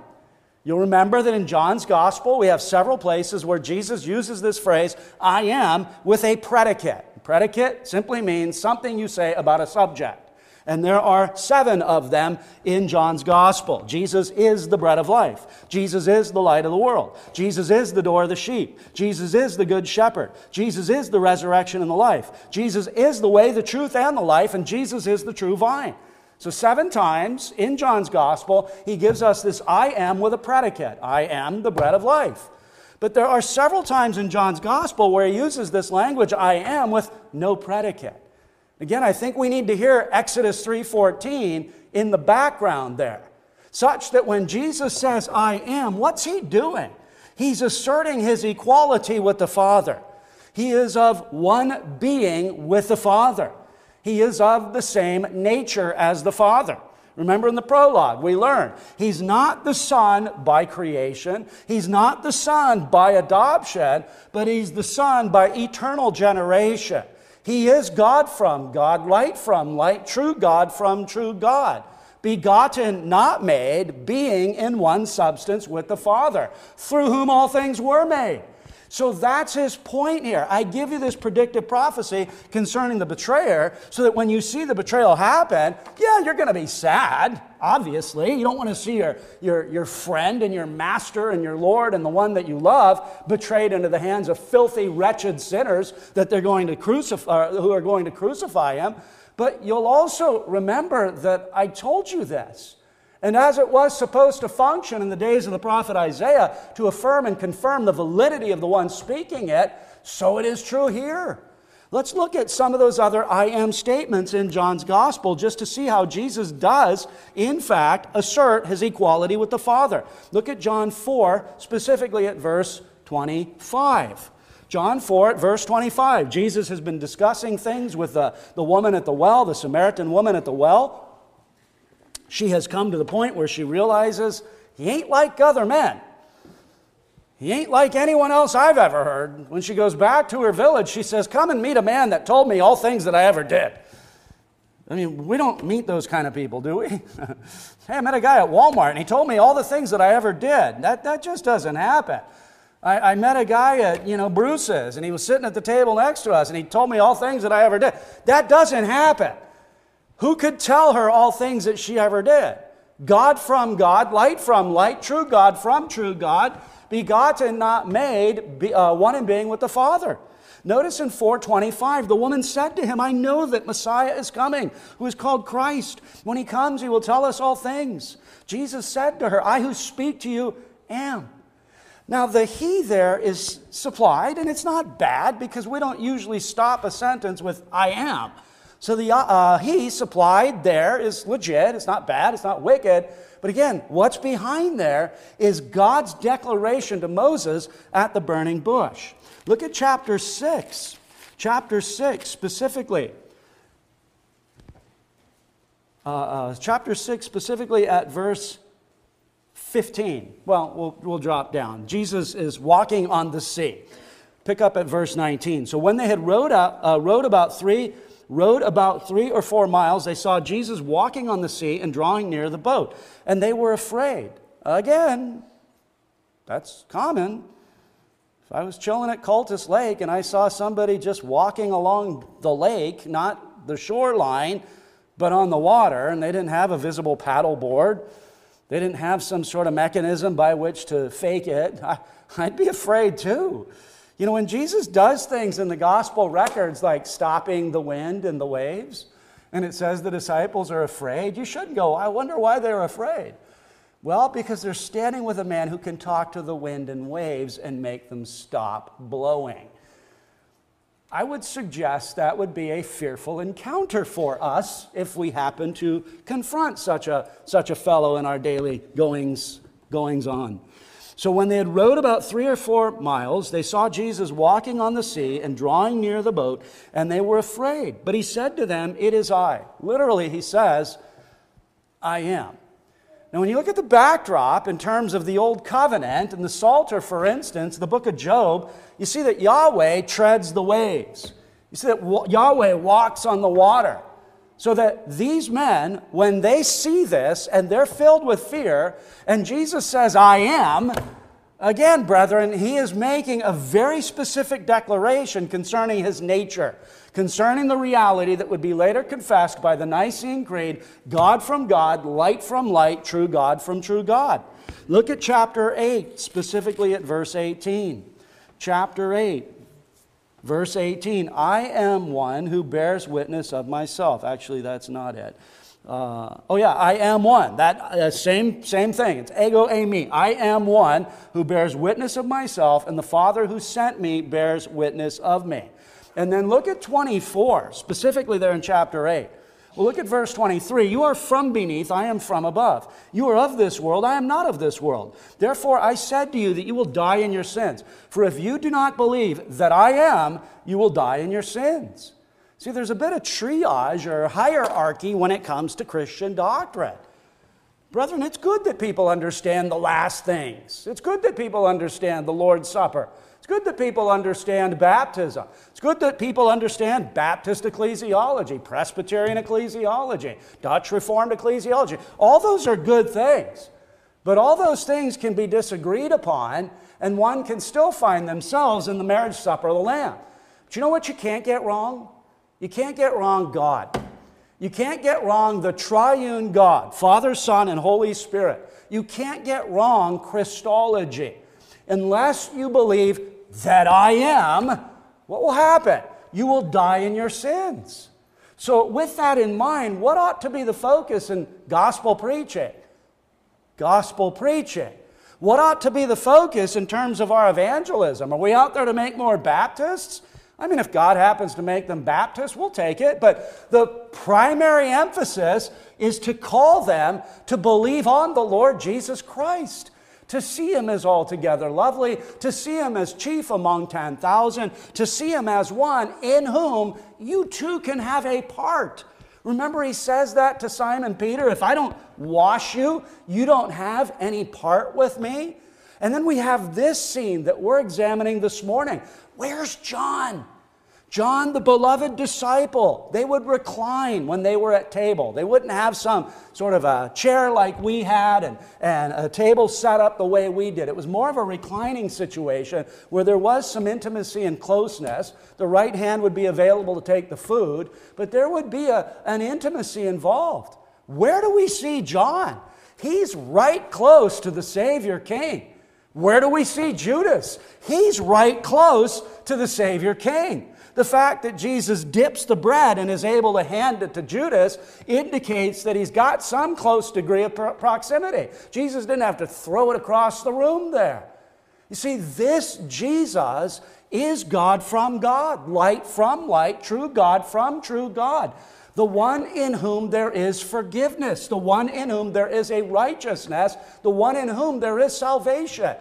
You'll remember that in John's gospel, we have several places where Jesus uses this phrase, I am, with a predicate. Predicate simply means something you say about a subject. And there are seven of them in John's gospel. Jesus is the bread of life. Jesus is the light of the world. Jesus is the door of the sheep. Jesus is the good shepherd. Jesus is the resurrection and the life. Jesus is the way, the truth, and the life. And Jesus is the true vine. So, seven times in John's gospel, he gives us this I am with a predicate I am the bread of life. But there are several times in John's gospel where he uses this language I am with no predicate. Again, I think we need to hear Exodus 3:14 in the background there, such that when Jesus says I am, what's he doing? He's asserting his equality with the Father. He is of one being with the Father. He is of the same nature as the Father. Remember in the prologue, we learned he's not the Son by creation, he's not the Son by adoption, but he's the Son by eternal generation. He is God from God, light from light, true God from true God. Begotten, not made, being in one substance with the Father, through whom all things were made. So that's his point here. I give you this predictive prophecy concerning the betrayer so that when you see the betrayal happen, yeah, you're going to be sad, obviously. You don't want to see your, your, your friend and your master and your Lord and the one that you love betrayed into the hands of filthy, wretched sinners that they're going to crucify, uh, who are going to crucify him. But you'll also remember that I told you this. And as it was supposed to function in the days of the prophet Isaiah to affirm and confirm the validity of the one speaking it, so it is true here. Let's look at some of those other I am statements in John's gospel just to see how Jesus does, in fact, assert his equality with the Father. Look at John 4, specifically at verse 25. John 4 at verse 25. Jesus has been discussing things with the, the woman at the well, the Samaritan woman at the well. She has come to the point where she realizes he ain't like other men. He ain't like anyone else I've ever heard. When she goes back to her village, she says, Come and meet a man that told me all things that I ever did. I mean, we don't meet those kind of people, do we? [LAUGHS] hey, I met a guy at Walmart and he told me all the things that I ever did. That, that just doesn't happen. I, I met a guy at, you know, Bruce's and he was sitting at the table next to us and he told me all things that I ever did. That doesn't happen. Who could tell her all things that she ever did? God from God, light from light, true God from true God, begotten, not made, be, uh, one in being with the Father. Notice in 425, the woman said to him, I know that Messiah is coming, who is called Christ. When he comes, he will tell us all things. Jesus said to her, I who speak to you am. Now, the he there is supplied, and it's not bad because we don't usually stop a sentence with I am. So the uh, uh, he supplied there is legit. It's not bad. It's not wicked. But again, what's behind there is God's declaration to Moses at the burning bush. Look at chapter 6. Chapter 6 specifically. Uh, uh, chapter 6 specifically at verse 15. Well, well, we'll drop down. Jesus is walking on the sea. Pick up at verse 19. So when they had rowed, out, uh, rowed about three rowed about three or four miles, they saw Jesus walking on the sea and drawing near the boat, and they were afraid. Again, that's common. If I was chilling at Cultus Lake and I saw somebody just walking along the lake, not the shoreline, but on the water, and they didn't have a visible paddle board. They didn't have some sort of mechanism by which to fake it. [LAUGHS] I, I'd be afraid too. You know, when Jesus does things in the gospel records like stopping the wind and the waves, and it says the disciples are afraid, you should go, I wonder why they're afraid. Well, because they're standing with a man who can talk to the wind and waves and make them stop blowing. I would suggest that would be a fearful encounter for us if we happen to confront such a, such a fellow in our daily goings, goings on. So when they had rowed about three or four miles, they saw Jesus walking on the sea and drawing near the boat, and they were afraid. But he said to them, It is I. Literally, he says, I am. Now, when you look at the backdrop in terms of the Old Covenant and the Psalter, for instance, the book of Job, you see that Yahweh treads the waves. You see that Yahweh walks on the water. So that these men, when they see this and they're filled with fear, and Jesus says, I am, again, brethren, he is making a very specific declaration concerning his nature, concerning the reality that would be later confessed by the Nicene Creed God from God, light from light, true God from true God. Look at chapter 8, specifically at verse 18. Chapter 8. Verse 18, I am one who bears witness of myself. Actually, that's not it. Uh, oh, yeah, I am one. That uh, same, same thing. It's ego eimi. I am one who bears witness of myself, and the Father who sent me bears witness of me. And then look at 24, specifically there in chapter 8. Well, look at verse 23. You are from beneath, I am from above. You are of this world, I am not of this world. Therefore, I said to you that you will die in your sins. For if you do not believe that I am, you will die in your sins. See, there's a bit of triage or hierarchy when it comes to Christian doctrine. Brethren, it's good that people understand the last things. It's good that people understand the Lord's Supper. It's good that people understand baptism. It's good that people understand Baptist ecclesiology, Presbyterian ecclesiology, Dutch Reformed ecclesiology. All those are good things. But all those things can be disagreed upon, and one can still find themselves in the marriage supper of the Lamb. But you know what you can't get wrong? You can't get wrong God. You can't get wrong the triune God, Father, Son, and Holy Spirit. You can't get wrong Christology unless you believe that I am, what will happen? You will die in your sins. So, with that in mind, what ought to be the focus in gospel preaching? Gospel preaching. What ought to be the focus in terms of our evangelism? Are we out there to make more Baptists? I mean, if God happens to make them Baptists, we'll take it. But the primary emphasis is to call them to believe on the Lord Jesus Christ to see him as altogether lovely, to see him as chief among 10,000, to see him as one in whom you too can have a part. Remember, he says that to Simon Peter if I don't wash you, you don't have any part with me. And then we have this scene that we're examining this morning. Where's John? John, the beloved disciple, they would recline when they were at table. They wouldn't have some sort of a chair like we had and, and a table set up the way we did. It was more of a reclining situation where there was some intimacy and closeness. The right hand would be available to take the food, but there would be a, an intimacy involved. Where do we see John? He's right close to the Savior King. Where do we see Judas? He's right close to the Savior King. The fact that Jesus dips the bread and is able to hand it to Judas indicates that he's got some close degree of proximity. Jesus didn't have to throw it across the room there. You see, this Jesus is God from God, light from light, true God from true God. The one in whom there is forgiveness, the one in whom there is a righteousness, the one in whom there is salvation.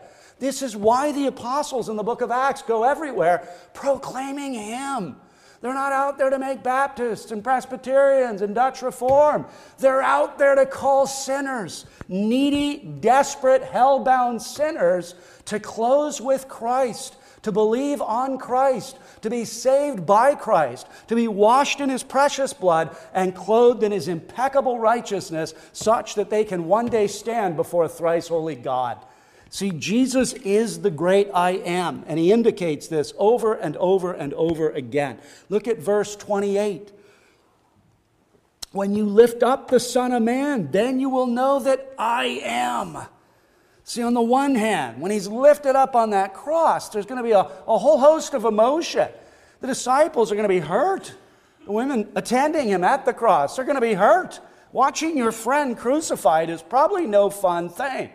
This is why the apostles in the book of Acts go everywhere proclaiming Him. They're not out there to make Baptists and Presbyterians and Dutch Reform. They're out there to call sinners, needy, desperate, hell-bound sinners, to close with Christ, to believe on Christ, to be saved by Christ, to be washed in His precious blood and clothed in His impeccable righteousness, such that they can one day stand before a thrice holy God. See, Jesus is the great I am, and he indicates this over and over and over again. Look at verse 28. When you lift up the Son of Man, then you will know that I am. See, on the one hand, when he's lifted up on that cross, there's going to be a, a whole host of emotion. The disciples are going to be hurt. The women attending him at the cross are going to be hurt. Watching your friend crucified is probably no fun thing.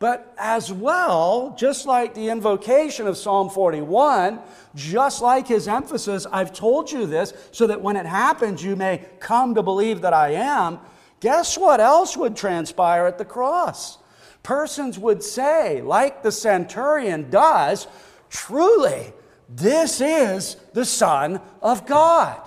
But as well, just like the invocation of Psalm 41, just like his emphasis, I've told you this so that when it happens, you may come to believe that I am. Guess what else would transpire at the cross? Persons would say, like the centurion does, truly, this is the Son of God.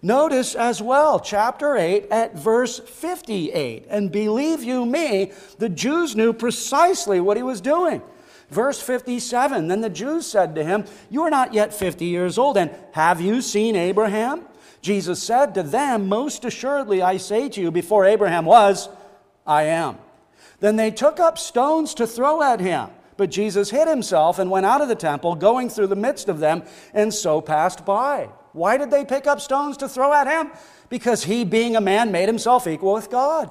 Notice as well, chapter 8 at verse 58. And believe you me, the Jews knew precisely what he was doing. Verse 57 Then the Jews said to him, You are not yet 50 years old, and have you seen Abraham? Jesus said to them, Most assuredly I say to you, before Abraham was, I am. Then they took up stones to throw at him. But Jesus hid himself and went out of the temple, going through the midst of them, and so passed by. Why did they pick up stones to throw at him? Because he, being a man, made himself equal with God.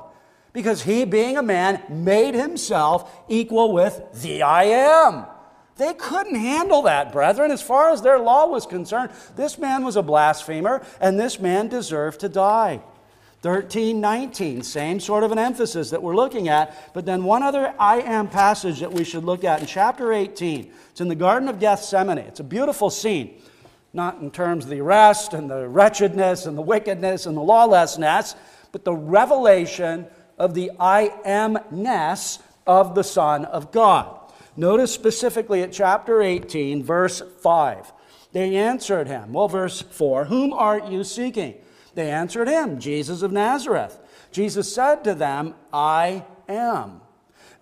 Because he, being a man, made himself equal with the I am. They couldn't handle that, brethren. As far as their law was concerned, this man was a blasphemer, and this man deserved to die. 13, 19, same sort of an emphasis that we're looking at. But then one other I am passage that we should look at in chapter 18. It's in the Garden of Gethsemane. It's a beautiful scene not in terms of the arrest and the wretchedness and the wickedness and the lawlessness, but the revelation of the I amness of the Son of God. Notice specifically at chapter 18, verse 5. They answered him. Well, verse 4 Whom are you seeking? They answered him, Jesus of Nazareth. Jesus said to them, I am.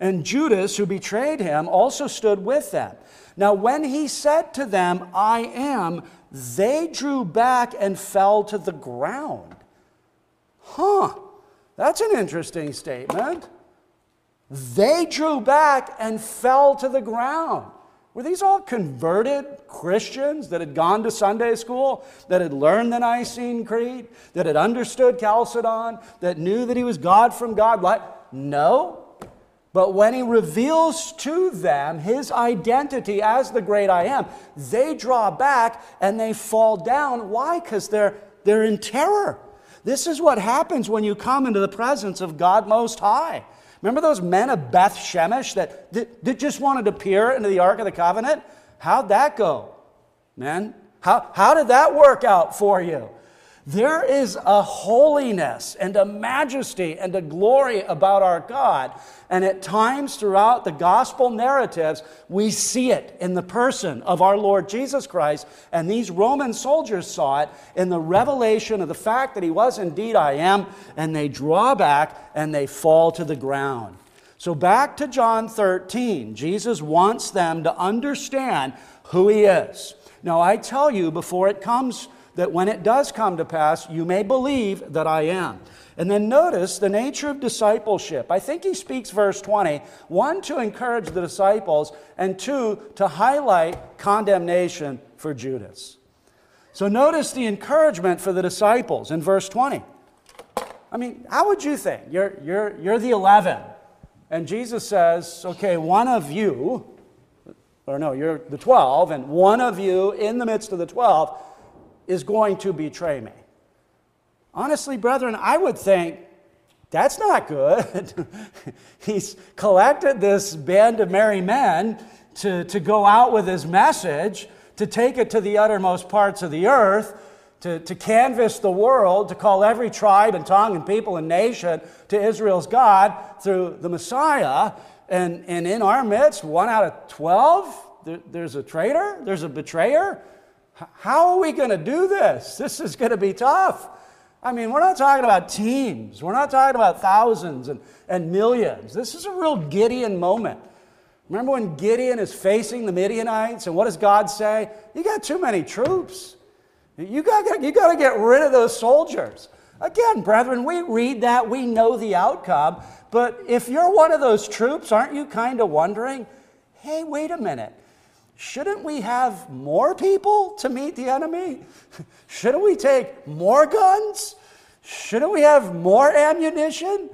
And Judas, who betrayed him, also stood with them. Now, when he said to them, I am, they drew back and fell to the ground. Huh, that's an interesting statement. They drew back and fell to the ground. Were these all converted Christians that had gone to Sunday school, that had learned the Nicene Creed, that had understood Chalcedon, that knew that he was God from God? Like, no. But when he reveals to them his identity as the great I am, they draw back and they fall down. Why? Because they're, they're in terror. This is what happens when you come into the presence of God Most High. Remember those men of Beth Shemesh that, that, that just wanted to peer into the Ark of the Covenant? How'd that go, man? How, how did that work out for you? There is a holiness and a majesty and a glory about our God. And at times throughout the gospel narratives, we see it in the person of our Lord Jesus Christ. And these Roman soldiers saw it in the revelation of the fact that he was indeed I am. And they draw back and they fall to the ground. So back to John 13, Jesus wants them to understand who he is. Now, I tell you before it comes that when it does come to pass, you may believe that I am. And then notice the nature of discipleship. I think he speaks verse 20, one, to encourage the disciples, and two, to highlight condemnation for Judas. So notice the encouragement for the disciples in verse 20. I mean, how would you think? You're, you're, you're the 11. And Jesus says, okay, one of you, or no, you're the 12, and one of you in the midst of the 12 is going to betray me. Honestly, brethren, I would think that's not good. [LAUGHS] He's collected this band of merry men to, to go out with his message, to take it to the uttermost parts of the earth, to, to canvass the world, to call every tribe and tongue and people and nation to Israel's God through the Messiah. And, and in our midst, one out of 12, there, there's a traitor, there's a betrayer. How are we going to do this? This is going to be tough. I mean, we're not talking about teams. We're not talking about thousands and, and millions. This is a real Gideon moment. Remember when Gideon is facing the Midianites, and what does God say? You got too many troops. You got, you got to get rid of those soldiers. Again, brethren, we read that, we know the outcome, but if you're one of those troops, aren't you kind of wondering, hey, wait a minute. Shouldn't we have more people to meet the enemy? [LAUGHS] Shouldn't we take more guns? Shouldn't we have more ammunition?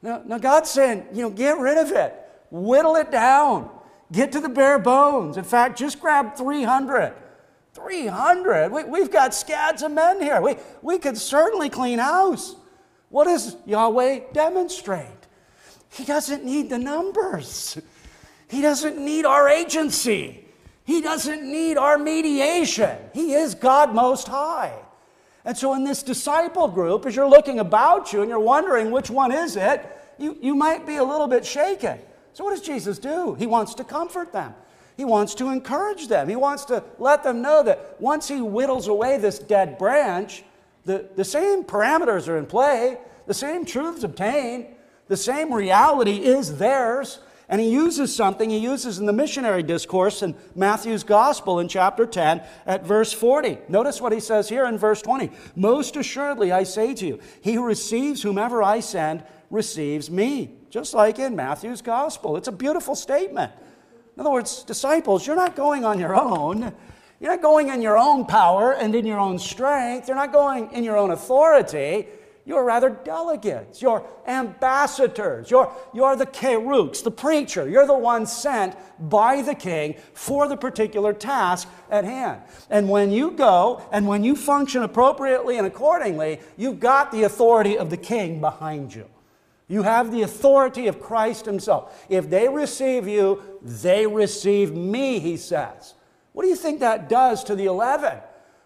Now, now God's saying, you know, get rid of it, whittle it down, get to the bare bones. In fact, just grab 300. 300. We, we've got scads of men here. We, we could certainly clean house. What does Yahweh demonstrate? He doesn't need the numbers. [LAUGHS] He doesn't need our agency. He doesn't need our mediation. He is God Most High. And so, in this disciple group, as you're looking about you and you're wondering which one is it, you, you might be a little bit shaken. So, what does Jesus do? He wants to comfort them. He wants to encourage them. He wants to let them know that once He whittles away this dead branch, the, the same parameters are in play, the same truths obtained, the same reality is theirs. And he uses something he uses in the missionary discourse in Matthew's gospel in chapter 10 at verse 40. Notice what he says here in verse 20. Most assuredly, I say to you, he who receives whomever I send receives me. Just like in Matthew's gospel. It's a beautiful statement. In other words, disciples, you're not going on your own. You're not going in your own power and in your own strength. You're not going in your own authority. You're rather delegates. You're ambassadors. You're, you're the kerux, the preacher. You're the one sent by the king for the particular task at hand. And when you go and when you function appropriately and accordingly, you've got the authority of the king behind you. You have the authority of Christ himself. If they receive you, they receive me, he says. What do you think that does to the 11?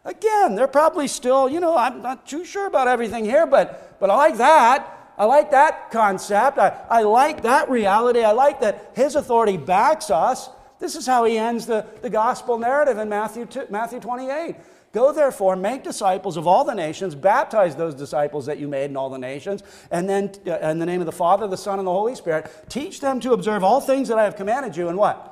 Again, they're probably still, you know, I'm not too sure about everything here, but, but I like that. I like that concept. I, I like that reality. I like that his authority backs us. This is how he ends the, the gospel narrative in Matthew, 2, Matthew 28. Go therefore, make disciples of all the nations, baptize those disciples that you made in all the nations, and then uh, in the name of the Father, the Son, and the Holy Spirit, teach them to observe all things that I have commanded you. And what?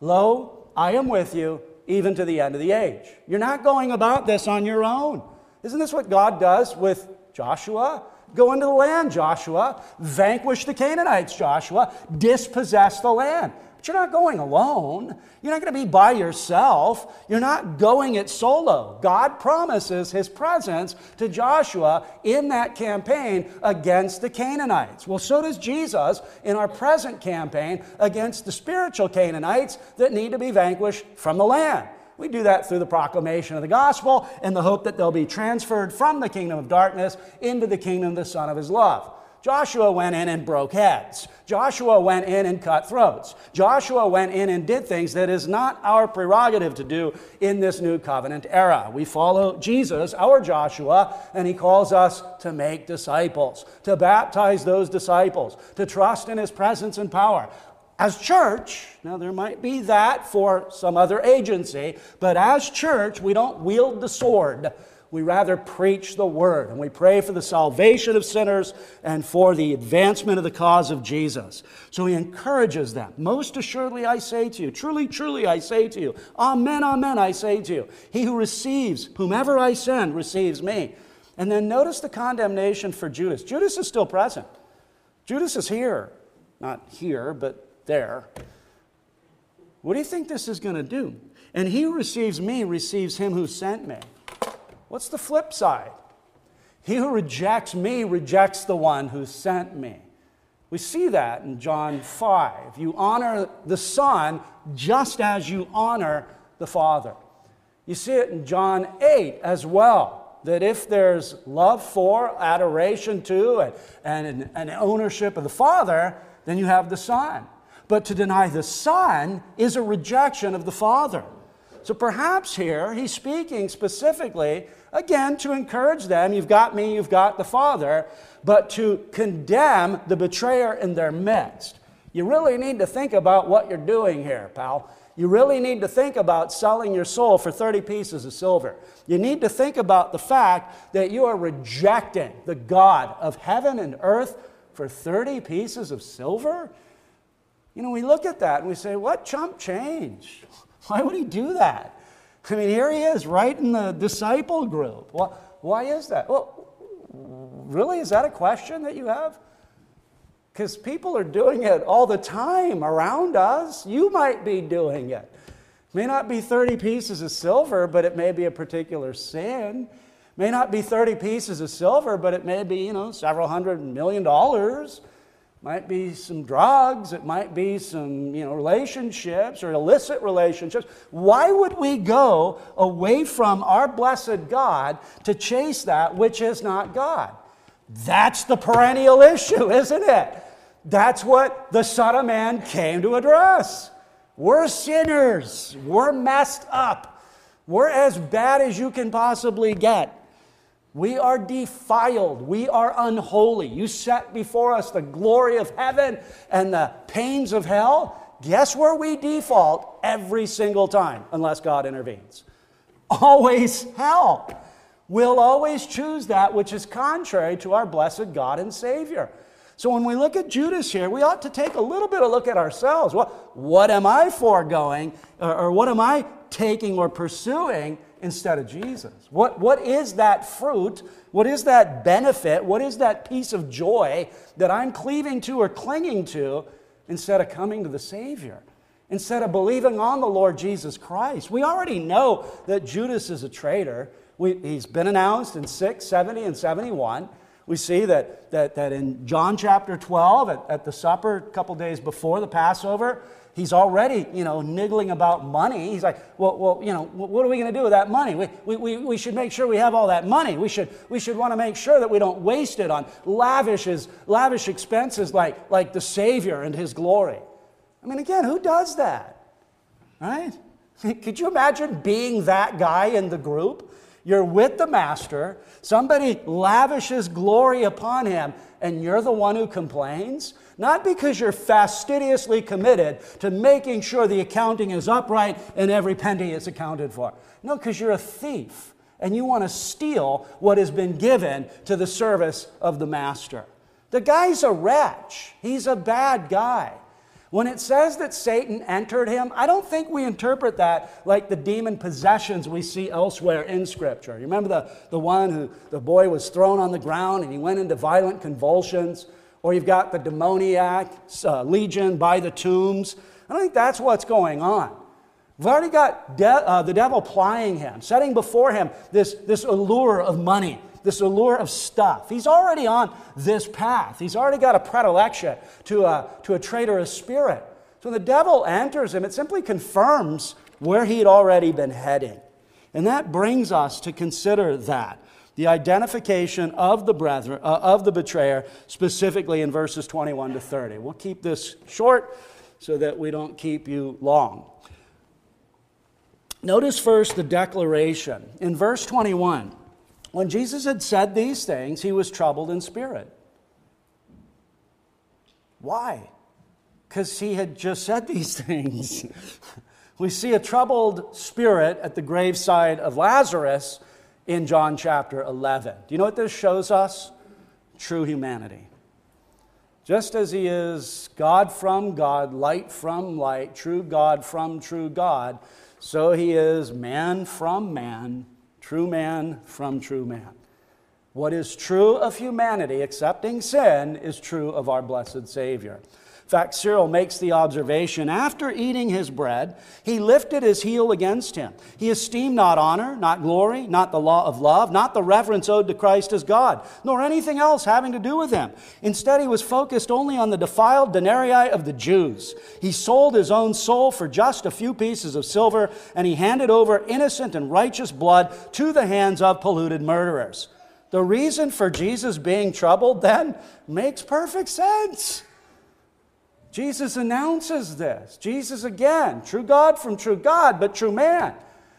Lo, I am with you even to the end of the age. You're not going about this on your own. Isn't this what God does with Joshua? Go into the land, Joshua. Vanquish the Canaanites, Joshua. Dispossess the land. But you're not going alone. You're not going to be by yourself. You're not going it solo. God promises his presence to Joshua in that campaign against the Canaanites. Well, so does Jesus in our present campaign against the spiritual Canaanites that need to be vanquished from the land. We do that through the proclamation of the gospel in the hope that they'll be transferred from the kingdom of darkness into the kingdom of the Son of his love. Joshua went in and broke heads. Joshua went in and cut throats. Joshua went in and did things that is not our prerogative to do in this new covenant era. We follow Jesus, our Joshua, and he calls us to make disciples, to baptize those disciples, to trust in his presence and power. As church, now there might be that for some other agency, but as church, we don't wield the sword we rather preach the word and we pray for the salvation of sinners and for the advancement of the cause of Jesus. So he encourages them. Most assuredly, I say to you, truly, truly, I say to you, Amen, Amen, I say to you, he who receives whomever I send receives me. And then notice the condemnation for Judas. Judas is still present. Judas is here, not here, but there. What do you think this is going to do? And he who receives me receives him who sent me. What's the flip side? He who rejects me rejects the one who sent me. We see that in John 5. You honor the Son just as you honor the Father. You see it in John 8 as well. That if there's love for, adoration to, and, an ownership of the Father, then you have the Son. But to deny the Son is a rejection of the Father. So perhaps here he's speaking specifically Again, to encourage them, you've got me, you've got the Father, but to condemn the betrayer in their midst. You really need to think about what you're doing here, pal. You really need to think about selling your soul for 30 pieces of silver. You need to think about the fact that you are rejecting the God of heaven and earth for 30 pieces of silver. You know, we look at that and we say, what chump change? [LAUGHS] Why would he do that? I mean, here he is, right in the disciple group. Why, why is that? Well, really, is that a question that you have? Because people are doing it all the time around us. You might be doing it. May not be 30 pieces of silver, but it may be a particular sin. May not be 30 pieces of silver, but it may be, you know, several hundred million dollars. Might be some drugs, it might be some, you know, relationships or illicit relationships. Why would we go away from our blessed God to chase that which is not God? That's the perennial issue, [LAUGHS] isn't it? That's what the Son of Man came to address. We're sinners. We're messed up. We're as bad as you can possibly get. We are defiled. We are unholy. You set before us the glory of heaven and the pains of hell. Guess where we default every single time, unless God intervenes? Always hell. We'll always choose that which is contrary to our blessed God and Savior. So when we look at Judas here, we ought to take a little bit of look at ourselves. What, what am I foregoing, or, or what am I taking or pursuing instead of Jesus? What, what is that fruit? What is that benefit? What is that piece of joy that I'm cleaving to or clinging to instead of coming to the Savior? Instead of believing on the Lord Jesus Christ? We already know that Judas is a traitor. We, he's been announced in 6, 70, and 71. We see that, that, that in John chapter 12, at, at the supper a couple days before the Passover, he's already, you know, niggling about money. He's like, well, well you know, what are we going to do with that money? We, we, we we should make sure we have all that money. We should, we should want to make sure that we don't waste it on lavishes, lavish expenses like, like the Savior and His glory. I mean, again, who does that? Right? [LAUGHS] Could you imagine being that guy in the group? You're with the master, somebody lavishes glory upon him, and you're the one who complains? Not because you're fastidiously committed to making sure the accounting is upright and every penny is accounted for. No, because you're a thief and you want to steal what has been given to the service of the master. The guy's a wretch, he's a bad guy. When it says that Satan entered him, I don't think we interpret that like the demon possessions we see elsewhere in Scripture. You remember the, the one who the boy was thrown on the ground and he went into violent convulsions? Or you've got the demoniac uh, legion by the tombs. I think that's what's going on. We've already got de- uh, the devil plying him, setting before him this, this allure of money this allure of stuff. He's already on this path. He's already got a predilection to a, to a traitorous spirit. So when the devil enters him, it simply confirms where he'd already been heading. And that brings us to consider that the identification of the brethren uh, of the betrayer specifically in verses 21 to 30 we'll keep this short so that we don't keep you long notice first the declaration in verse 21 when Jesus had said these things, he was troubled in spirit. Why? Because he had just said [LAUGHS] these things. we see a troubled spirit at the graveside of Lazarus in John chapter 11. Do you know what this shows us? True humanity. Just as he is God from God, light from light, true God from true God, so he is man from man, true man from true man. What is true of humanity, accepting sin, is true of our blessed Savior. In fact, Cyril makes the observation after eating his bread, he lifted his heel against him. He esteemed not honor, not glory, not the law of love, not the reverence owed to Christ as God, nor anything else having to do with him. Instead, he was focused only on the defiled denarii of the Jews. He sold his own soul for just a few pieces of silver, and he handed over innocent and righteous blood to the hands of polluted murderers. The reason for Jesus being troubled then makes perfect sense. Jesus announces this. Jesus, again, true God from true God, but true man.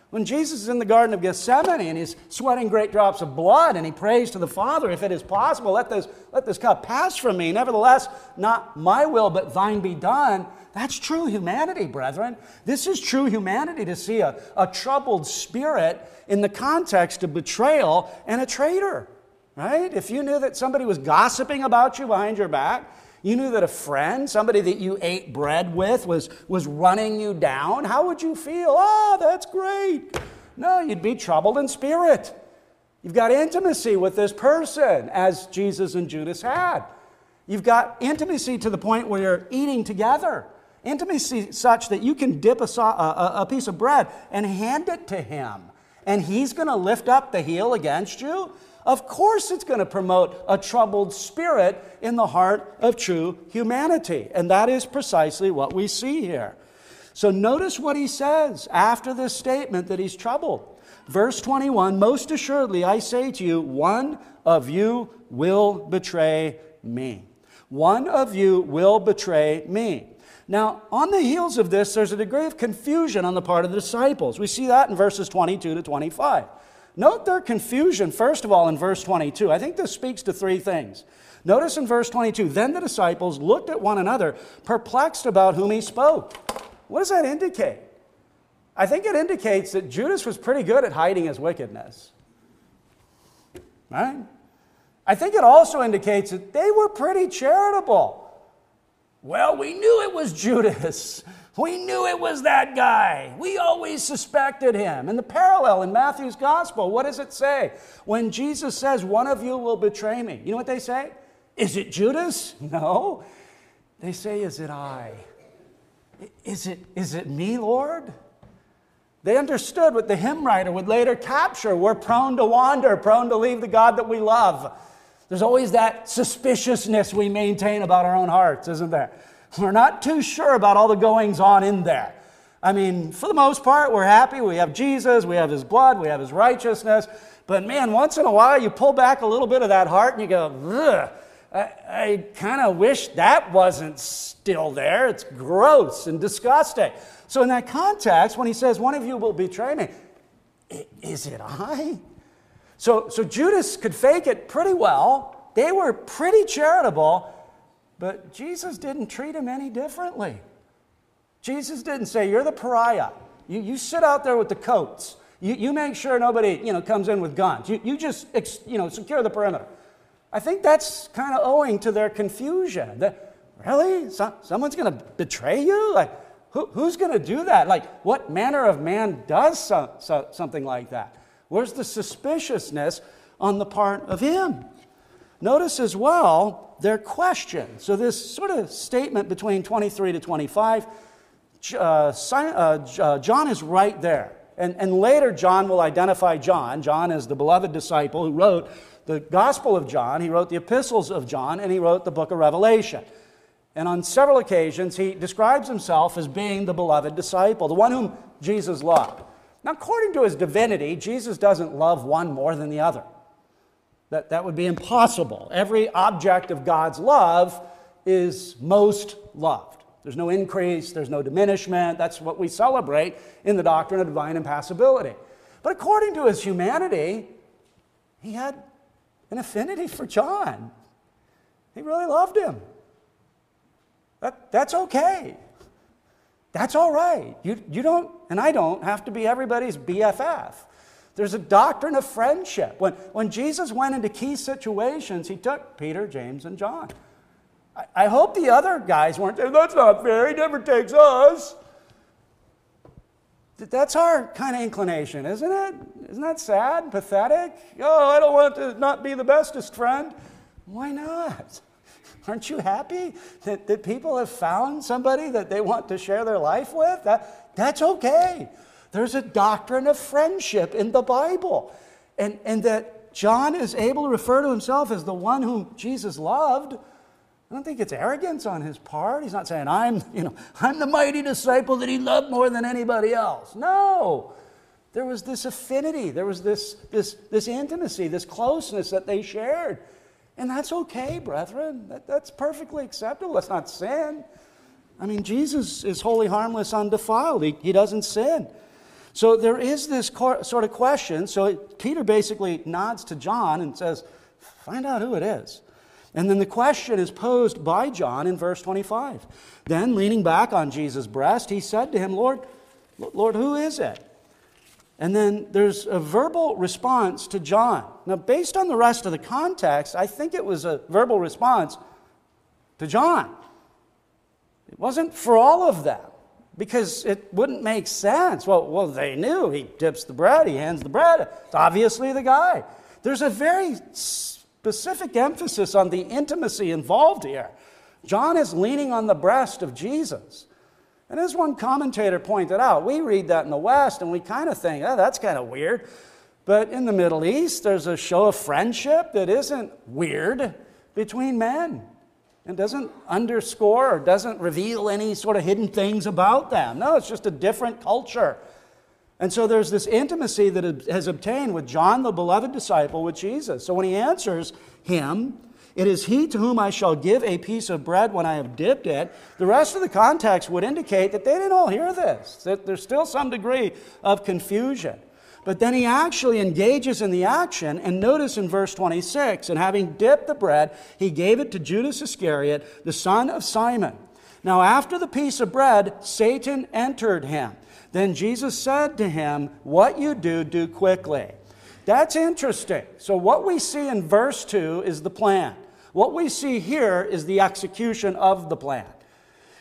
When Jesus is in the Garden of Gethsemane and he's sweating great drops of blood and he prays to the Father, if it is possible, let this, let this cup pass from me. Nevertheless, not my will, but thine be done. That's true humanity, brethren. This is true humanity to see a, a troubled spirit in the context of betrayal and a traitor, right? If you knew that somebody was gossiping about you behind your back, you knew that a friend, somebody that you ate bread with, was, was running you down, how would you feel? Oh, that's great. No, you'd be troubled in spirit. You've got intimacy with this person, as Jesus and Judas had. You've got intimacy to the point where you're eating together. Intimacy such that you can dip a, a, a piece of bread and hand it to him and he's going to lift up the heel against you? Of course, it's going to promote a troubled spirit in the heart of true humanity. And that is precisely what we see here. So notice what he says after this statement that he's troubled. Verse 21 Most assuredly, I say to you, one of you will betray me. One of you will betray me. Now, on the heels of this, there's a degree of confusion on the part of the disciples. We see that in verses 22 to 25. Note their confusion, first of all, in verse 22. I think this speaks to three things. Notice in verse 22 then the disciples looked at one another, perplexed about whom he spoke. What does that indicate? I think it indicates that Judas was pretty good at hiding his wickedness. Right? I think it also indicates that they were pretty charitable. Well, we knew it was Judas. We knew it was that guy. We always suspected him. And the parallel in Matthew's gospel, what does it say? When Jesus says, One of you will betray me, you know what they say? Is it Judas? [LAUGHS] No. They say, Is it I? Is it, is it me, Lord? They understood what the hymn writer would later capture. We're prone to wander, prone to leave the God that we love. There's always that suspiciousness we maintain about our own hearts, isn't there? We're not too sure about all the goings on in there. I mean, for the most part, we're happy. We have Jesus, we have his blood, we have his righteousness. But man, once in a while, you pull back a little bit of that heart and you go, ugh. I, I kind of wish that wasn't still there. It's gross and disgusting. So, in that context, when he says, One of you will betray me, is it I? So, so Judas could fake it pretty well. They were pretty charitable, but Jesus didn't treat him any differently. Jesus didn't say, You're the pariah. You, you sit out there with the coats. You, you make sure nobody you know, comes in with guns. You, you just you know, secure the perimeter. I think that's kind of owing to their confusion. That, really? So, someone's going to betray you? Like, who, who's going to do that? Like, what manner of man does so, so, something like that? Where's the suspiciousness on the part of him? Notice as well their question. So, this sort of statement between 23 to 25, uh, uh, uh, John is right there. And, and later, John will identify John. John is the beloved disciple who wrote the Gospel of John, he wrote the epistles of John, and he wrote the book of Revelation. And on several occasions, he describes himself as being the beloved disciple, the one whom Jesus loved. Now, according to his divinity, Jesus doesn't love one more than the other. That, that would be impossible. Every object of God's love is most loved. There's no increase, there's no diminishment. That's what we celebrate in the doctrine of divine impassibility. But according to his humanity, he had an affinity for John. He really loved him. That, that's okay. That's all right. You, you don't, and I don't, have to be everybody's BFF. There's a doctrine of friendship. When, when Jesus went into key situations, he took Peter, James, and John. I, I hope the other guys weren't saying, that's not fair, he never takes us. That's our kind of inclination, isn't it? Isn't that sad, pathetic? Oh, I don't want to not be the bestest friend. Why not? [LAUGHS] Aren't you happy that, that people have found somebody that they want to share their life with? That, that's okay. There's a doctrine of friendship in the Bible. And, and that John is able to refer to himself as the one whom Jesus loved I don't think it's arrogance on his part. He's not saying, I'm, you know, I'm the mighty disciple that he loved more than anybody else. No. There was this affinity, there was this, this, this intimacy, this closeness that they shared. And that's okay, brethren. That, that's perfectly acceptable. That's not sin. I mean, Jesus is wholly harmless, undefiled. He, he doesn't sin. So there is this sort of question. So Peter basically nods to John and says, Find out who it is. And then the question is posed by John in verse 25. Then, leaning back on Jesus' breast, he said to him, Lord, Lord, who is it? And then there's a verbal response to John. Now, based on the rest of the context, I think it was a verbal response to John. It wasn't for all of them because it wouldn't make sense. Well, well, they knew he dips the bread, he hands the bread. It's obviously the guy. There's a very specific emphasis on the intimacy involved here. John is leaning on the breast of Jesus. And as one commentator pointed out, we read that in the West and we kind of think, oh, that's kind of weird. But in the Middle East, there's a show of friendship that isn't weird between men and doesn't underscore or doesn't reveal any sort of hidden things about them. No, it's just a different culture. And so there's this intimacy that has obtained with John, the beloved disciple, with Jesus. So when he answers him, it is he to whom I shall give a piece of bread when I have dipped it. The rest of the context would indicate that they didn't all hear this, that there's still some degree of confusion. But then he actually engages in the action, and notice in verse 26 and having dipped the bread, he gave it to Judas Iscariot, the son of Simon. Now, after the piece of bread, Satan entered him. Then Jesus said to him, What you do, do quickly. That's interesting. So, what we see in verse 2 is the plan. What we see here is the execution of the plan.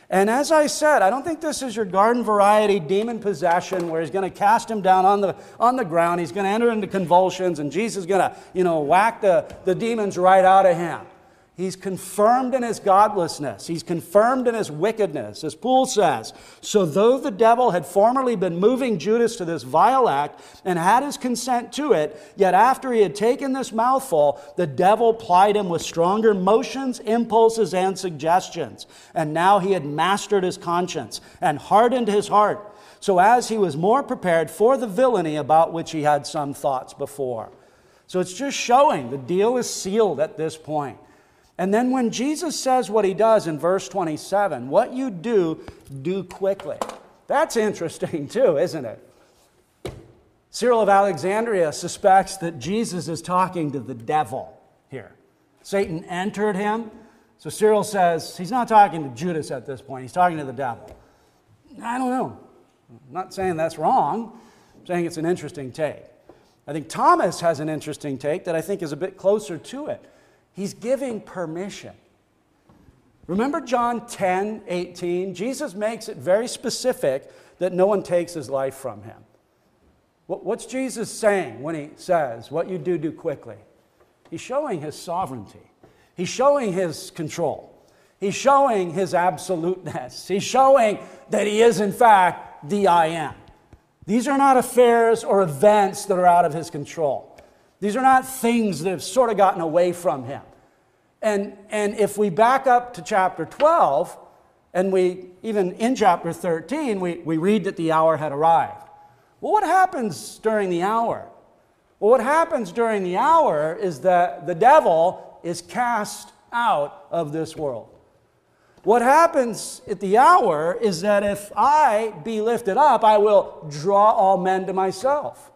And as I said, I don't think this is your garden variety demon possession where he's going to cast him down on the, on the ground. He's going to enter into convulsions and Jesus is going to, you know, whack the, the demons right out of him. He's confirmed in his godlessness. He's confirmed in his wickedness. As Poole says, so though the devil had formerly been moving Judas to this vile act and had his consent to it, yet after he had taken this mouthful, the devil plied him with stronger motions, impulses, and suggestions. And now he had mastered his conscience and hardened his heart, so as he was more prepared for the villainy about which he had some thoughts before. So it's just showing the deal is sealed at this point. And then when Jesus says what he does in verse 27, what you do, do quickly. That's interesting [LAUGHS] too, isn't it? Cyril of Alexandria suspects that Jesus is talking to the devil here. Satan entered him. So Cyril says he's not talking to Judas at this point, he's talking to the devil. I don't know. I'm not saying that's wrong, I'm saying it's an interesting take. I think Thomas has an interesting take that I think is a bit closer to it. He's giving permission. Remember John 10 18? Jesus makes it very specific that no one takes his life from him. What's Jesus saying when he says, What you do, do quickly? He's showing his sovereignty, he's showing his control, he's showing his absoluteness, he's showing that he is, in fact, the I am. These are not affairs or events that are out of his control. These are not things that have sort of gotten away from him. And, and if we back up to chapter 12, and we, even in chapter 13, we, we read that the hour had arrived. Well, what happens during the hour? Well, what happens during the hour is that the devil is cast out of this world. What happens at the hour is that if I be lifted up, I will draw all men to myself.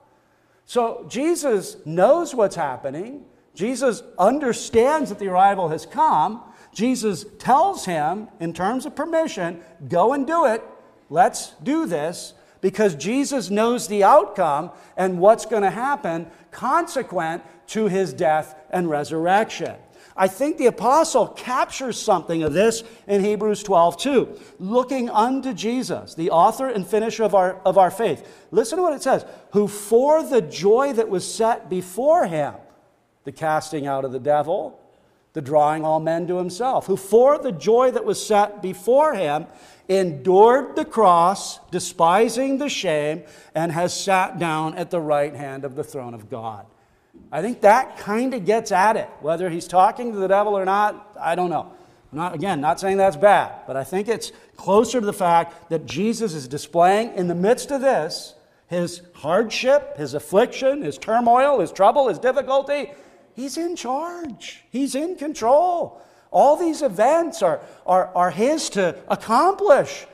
So Jesus knows what's happening. Jesus understands that the arrival has come. Jesus tells him, in terms of permission, go and do it. Let's do this because Jesus knows the outcome and what's going to happen consequent to his death and resurrection. I think the apostle captures something of this in Hebrews 12 too. Looking unto Jesus, the author and finisher of our, of our faith. Listen to what it says who for the joy that was set before him, the casting out of the devil, the drawing all men to himself, who for the joy that was set before him endured the cross, despising the shame, and has sat down at the right hand of the throne of God. I think that kind of gets at it. Whether he's talking to the devil or not, I don't know. Not, again, not saying that's bad, but I think it's closer to the fact that Jesus is displaying in the midst of this his hardship, his affliction, his turmoil, his trouble, his difficulty. He's in charge, he's in control. All these events are, are, are his to accomplish.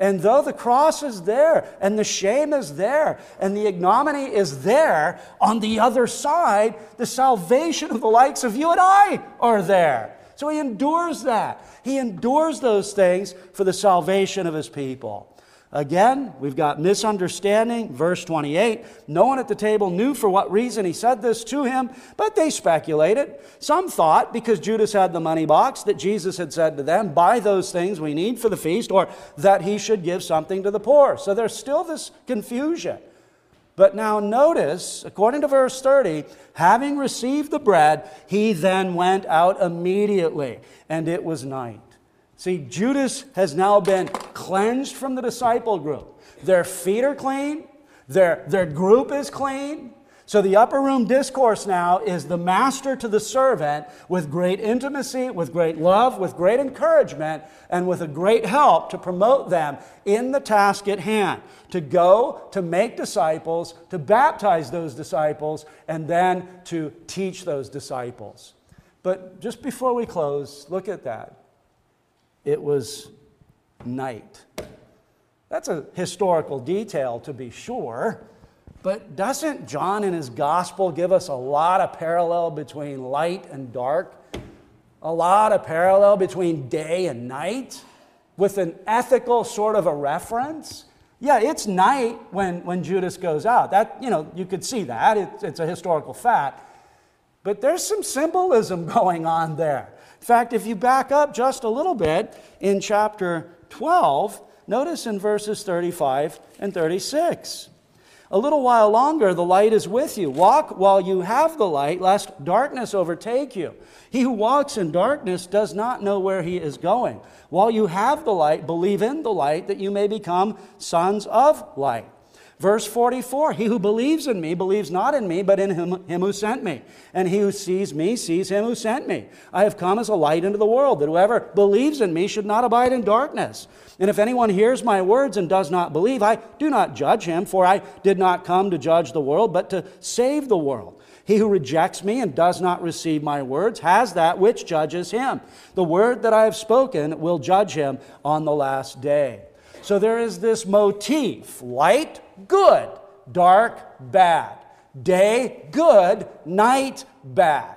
And though the cross is there, and the shame is there, and the ignominy is there, on the other side, the salvation of the likes of you and I are there. So he endures that. He endures those things for the salvation of his people. Again, we've got misunderstanding. Verse 28 No one at the table knew for what reason he said this to him, but they speculated. Some thought, because Judas had the money box, that Jesus had said to them, Buy those things we need for the feast, or that he should give something to the poor. So there's still this confusion. But now notice, according to verse 30, having received the bread, he then went out immediately, and it was night. See, Judas has now been cleansed from the disciple group. Their feet are clean, their, their group is clean. So the upper room discourse now is the master to the servant with great intimacy, with great love, with great encouragement, and with a great help to promote them in the task at hand to go, to make disciples, to baptize those disciples, and then to teach those disciples. But just before we close, look at that. It was night. That's a historical detail to be sure, but doesn't John in his gospel give us a lot of parallel between light and dark? A lot of parallel between day and night with an ethical sort of a reference? Yeah, it's night when, when Judas goes out. That, you know, you could see that. It, it's a historical fact. But there's some symbolism [LAUGHS] going on there. In fact, if you back up just a little bit in chapter 12, notice in verses 35 and 36. A little while longer, the light is with you. Walk while you have the light, lest darkness overtake you. He who walks in darkness does not know where he is going. While you have the light, believe in the light that you may become sons of light. Verse 44 He who believes in me believes not in me, but in him, him who sent me. And he who sees me sees him who sent me. I have come as a light into the world, that whoever believes in me should not abide in darkness. And if anyone hears my words and does not believe, I do not judge him, for I did not come to judge the world, but to save the world. He who rejects me and does not receive my words has that which judges him. The word that I have spoken will judge him on the last day. So there is this motif light, good, dark, bad. Day, good, night, bad.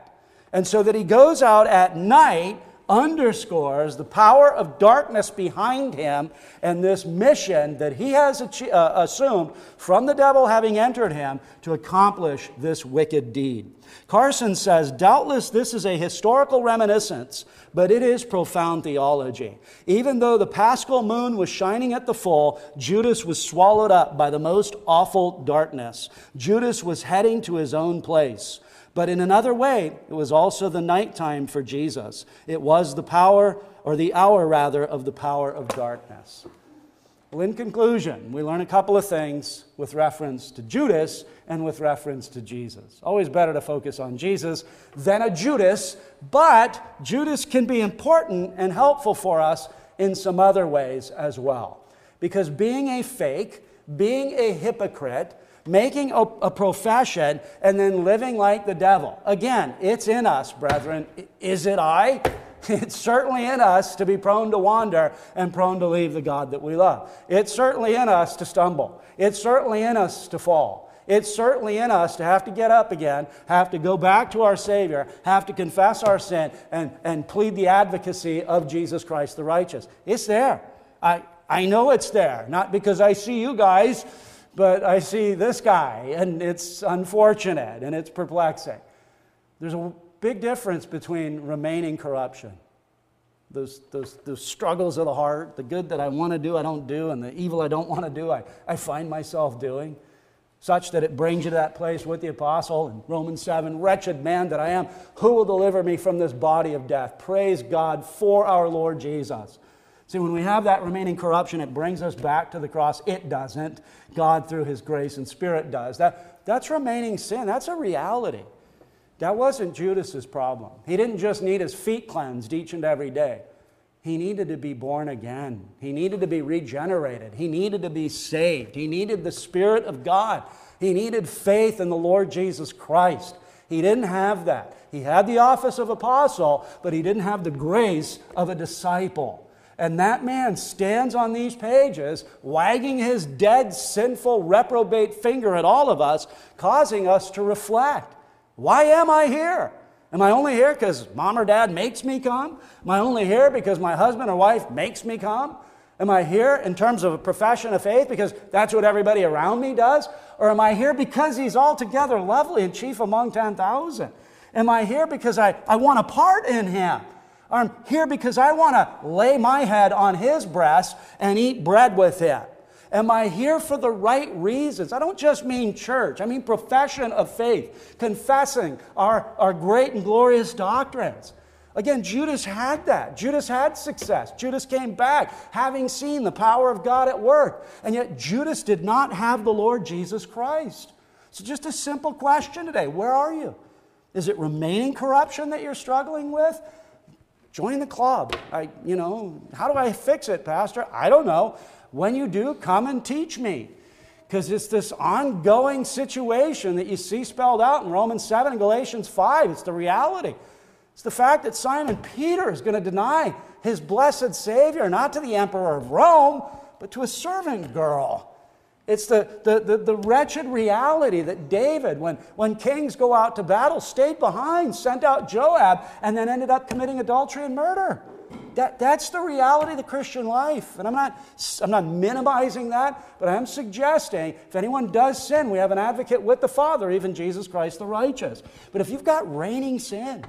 And so that he goes out at night underscores the power of darkness behind him and this mission that he has uh, assumed from the devil having entered him to accomplish this wicked deed. Carson says, doubtless this is a historical reminiscence, but it is profound theology. Even though the paschal moon was shining at the full, Judas was swallowed up by the most awful darkness. Judas was heading to his own place. But in another way, it was also the nighttime for Jesus. It was the power, or the hour rather, of the power of darkness. Well, in conclusion, we learn a couple of things with reference to Judas and with reference to Jesus. Always better to focus on Jesus than a Judas, but Judas can be important and helpful for us in some other ways as well. Because being a fake, being a hypocrite, making a, a, profession, and then living like the devil. Again, it's in us, brethren. Is it I? [LAUGHS] It's certainly in us to be prone to wander and prone to leave the God that we love. It's certainly in us to stumble. It's certainly in us to fall. It's certainly in us to have to get up again, have to go back to our Savior, have to confess our sin, and, and plead the advocacy of Jesus Christ the righteous. It's there. I, I know it's there, not because I see you guys but I see this guy, and it's unfortunate and it's perplexing. There's a big difference between remaining corruption, those, those, those struggles of the heart, the good that I want to do, I don't do, and the evil I don't want to do, I, I find myself doing, such that it brings you to that place with the apostle in Romans 7 Wretched man that I am, who will deliver me from this body of death? Praise God for our Lord Jesus. See, when we have that remaining corruption, it brings us back to the cross. It doesn't. God, through His grace and Spirit, does. That, that's remaining sin. That's a reality. That wasn't Judas's problem. He didn't just need his feet cleansed each and every day. He needed to be born again. He needed to be regenerated. He needed to be saved. He needed the Spirit of God. He needed faith in the Lord Jesus Christ. He didn't have that. He had the office of apostle, but he didn't have the grace of a disciple. And that man stands on these pages, wagging his dead, sinful, reprobate finger at all of us, causing us to reflect. Why am I here? Am I only here because mom or dad makes me come? Am I only here because my husband or wife makes me come? Am I here in terms of a profession of faith because that's what everybody around me does? Or am I here because he's altogether lovely and chief among 10,000? Am I here because I, I want a part in him? I'm here because I want to lay my head on his breast and eat bread with him. Am I here for the right reasons? I don't just mean church, I mean profession of faith, confessing our, our great and glorious doctrines. Again, Judas had that. Judas had success. Judas came back having seen the power of God at work. And yet, Judas did not have the Lord Jesus Christ. So, just a simple question today where are you? Is it remaining corruption that you're struggling with? Join the club. I, you know, how do I fix it, Pastor? I don't know. When you do, come and teach me. Because it's this ongoing situation that you see spelled out in Romans 7 and Galatians 5. It's the reality. It's the fact that Simon Peter is going to deny his blessed Savior, not to the emperor of Rome, but to a servant girl. It's the, the, the, the, wretched reality that David, when, when kings go out to battle, stayed behind, sent out Joab, and then ended up committing adultery and murder. That, that's the reality of the Christian life. And I'm not, I'm not minimizing that, but I'm suggesting if anyone does sin, we have an advocate with the Father, even Jesus Christ the righteous. But if you've got reigning sin,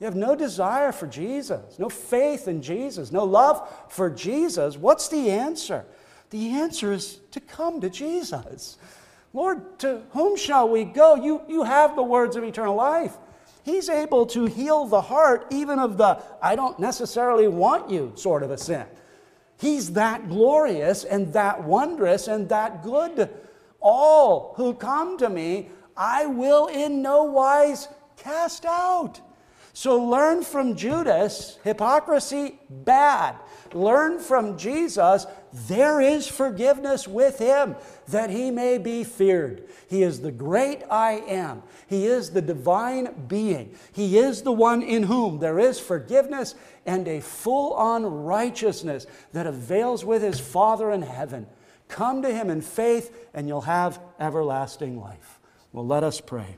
you have no desire for Jesus, no faith in Jesus, no love for Jesus, what's the answer? The answer is to come to Jesus. Lord, to whom shall we go? You, you have the words of eternal life. He's able to heal the heart, even of the I don't necessarily want you sort of a sin. He's that glorious and that wondrous and that good. All who come to me, I will in no wise cast out. So learn from Judas, hypocrisy, bad. Learn from Jesus, there is forgiveness with him, that he may be feared. He is the great I am. He is the divine being. He is the one in whom there is forgiveness and a full on righteousness that avails with his Father in heaven. Come to him in faith, and you'll have everlasting life. Well, let us pray.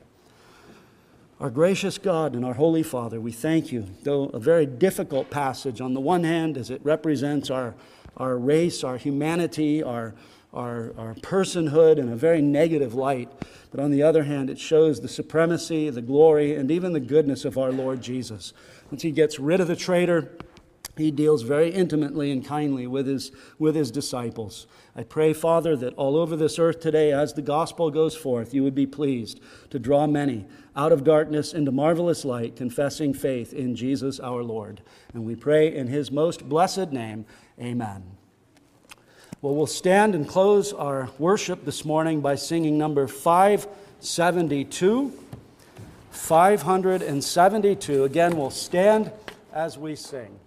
Our gracious God and our Holy Father, we thank you. Though a very difficult passage, on the one hand, as it represents our, our race, our humanity, our, our, our personhood in a very negative light, but on the other hand, it shows the supremacy, the glory, and even the goodness of our Lord Jesus. Once he gets rid of the traitor, he deals very intimately and kindly with his, with his disciples. I pray, Father, that all over this earth today, as the gospel goes forth, you would be pleased to draw many out of darkness into marvelous light, confessing faith in Jesus our Lord. And we pray in his most blessed name, amen. Well, we'll stand and close our worship this morning by singing number 572. 572. Again, we'll stand as we sing.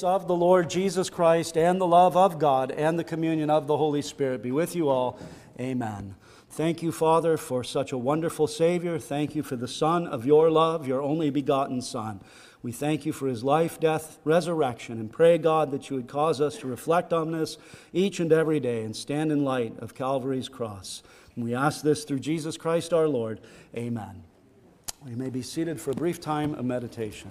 Grace of the Lord Jesus Christ and the love of God and the communion of the Holy Spirit be with you all. Amen. Thank you, Father, for such a wonderful Savior. Thank you for the Son of your love, your only begotten Son. We thank you for his life, death, resurrection, and pray, God, that you would cause us to reflect on this each and every day and stand in light of Calvary's cross. And we ask this through Jesus Christ our Lord. Amen. We may be seated for a brief time of meditation.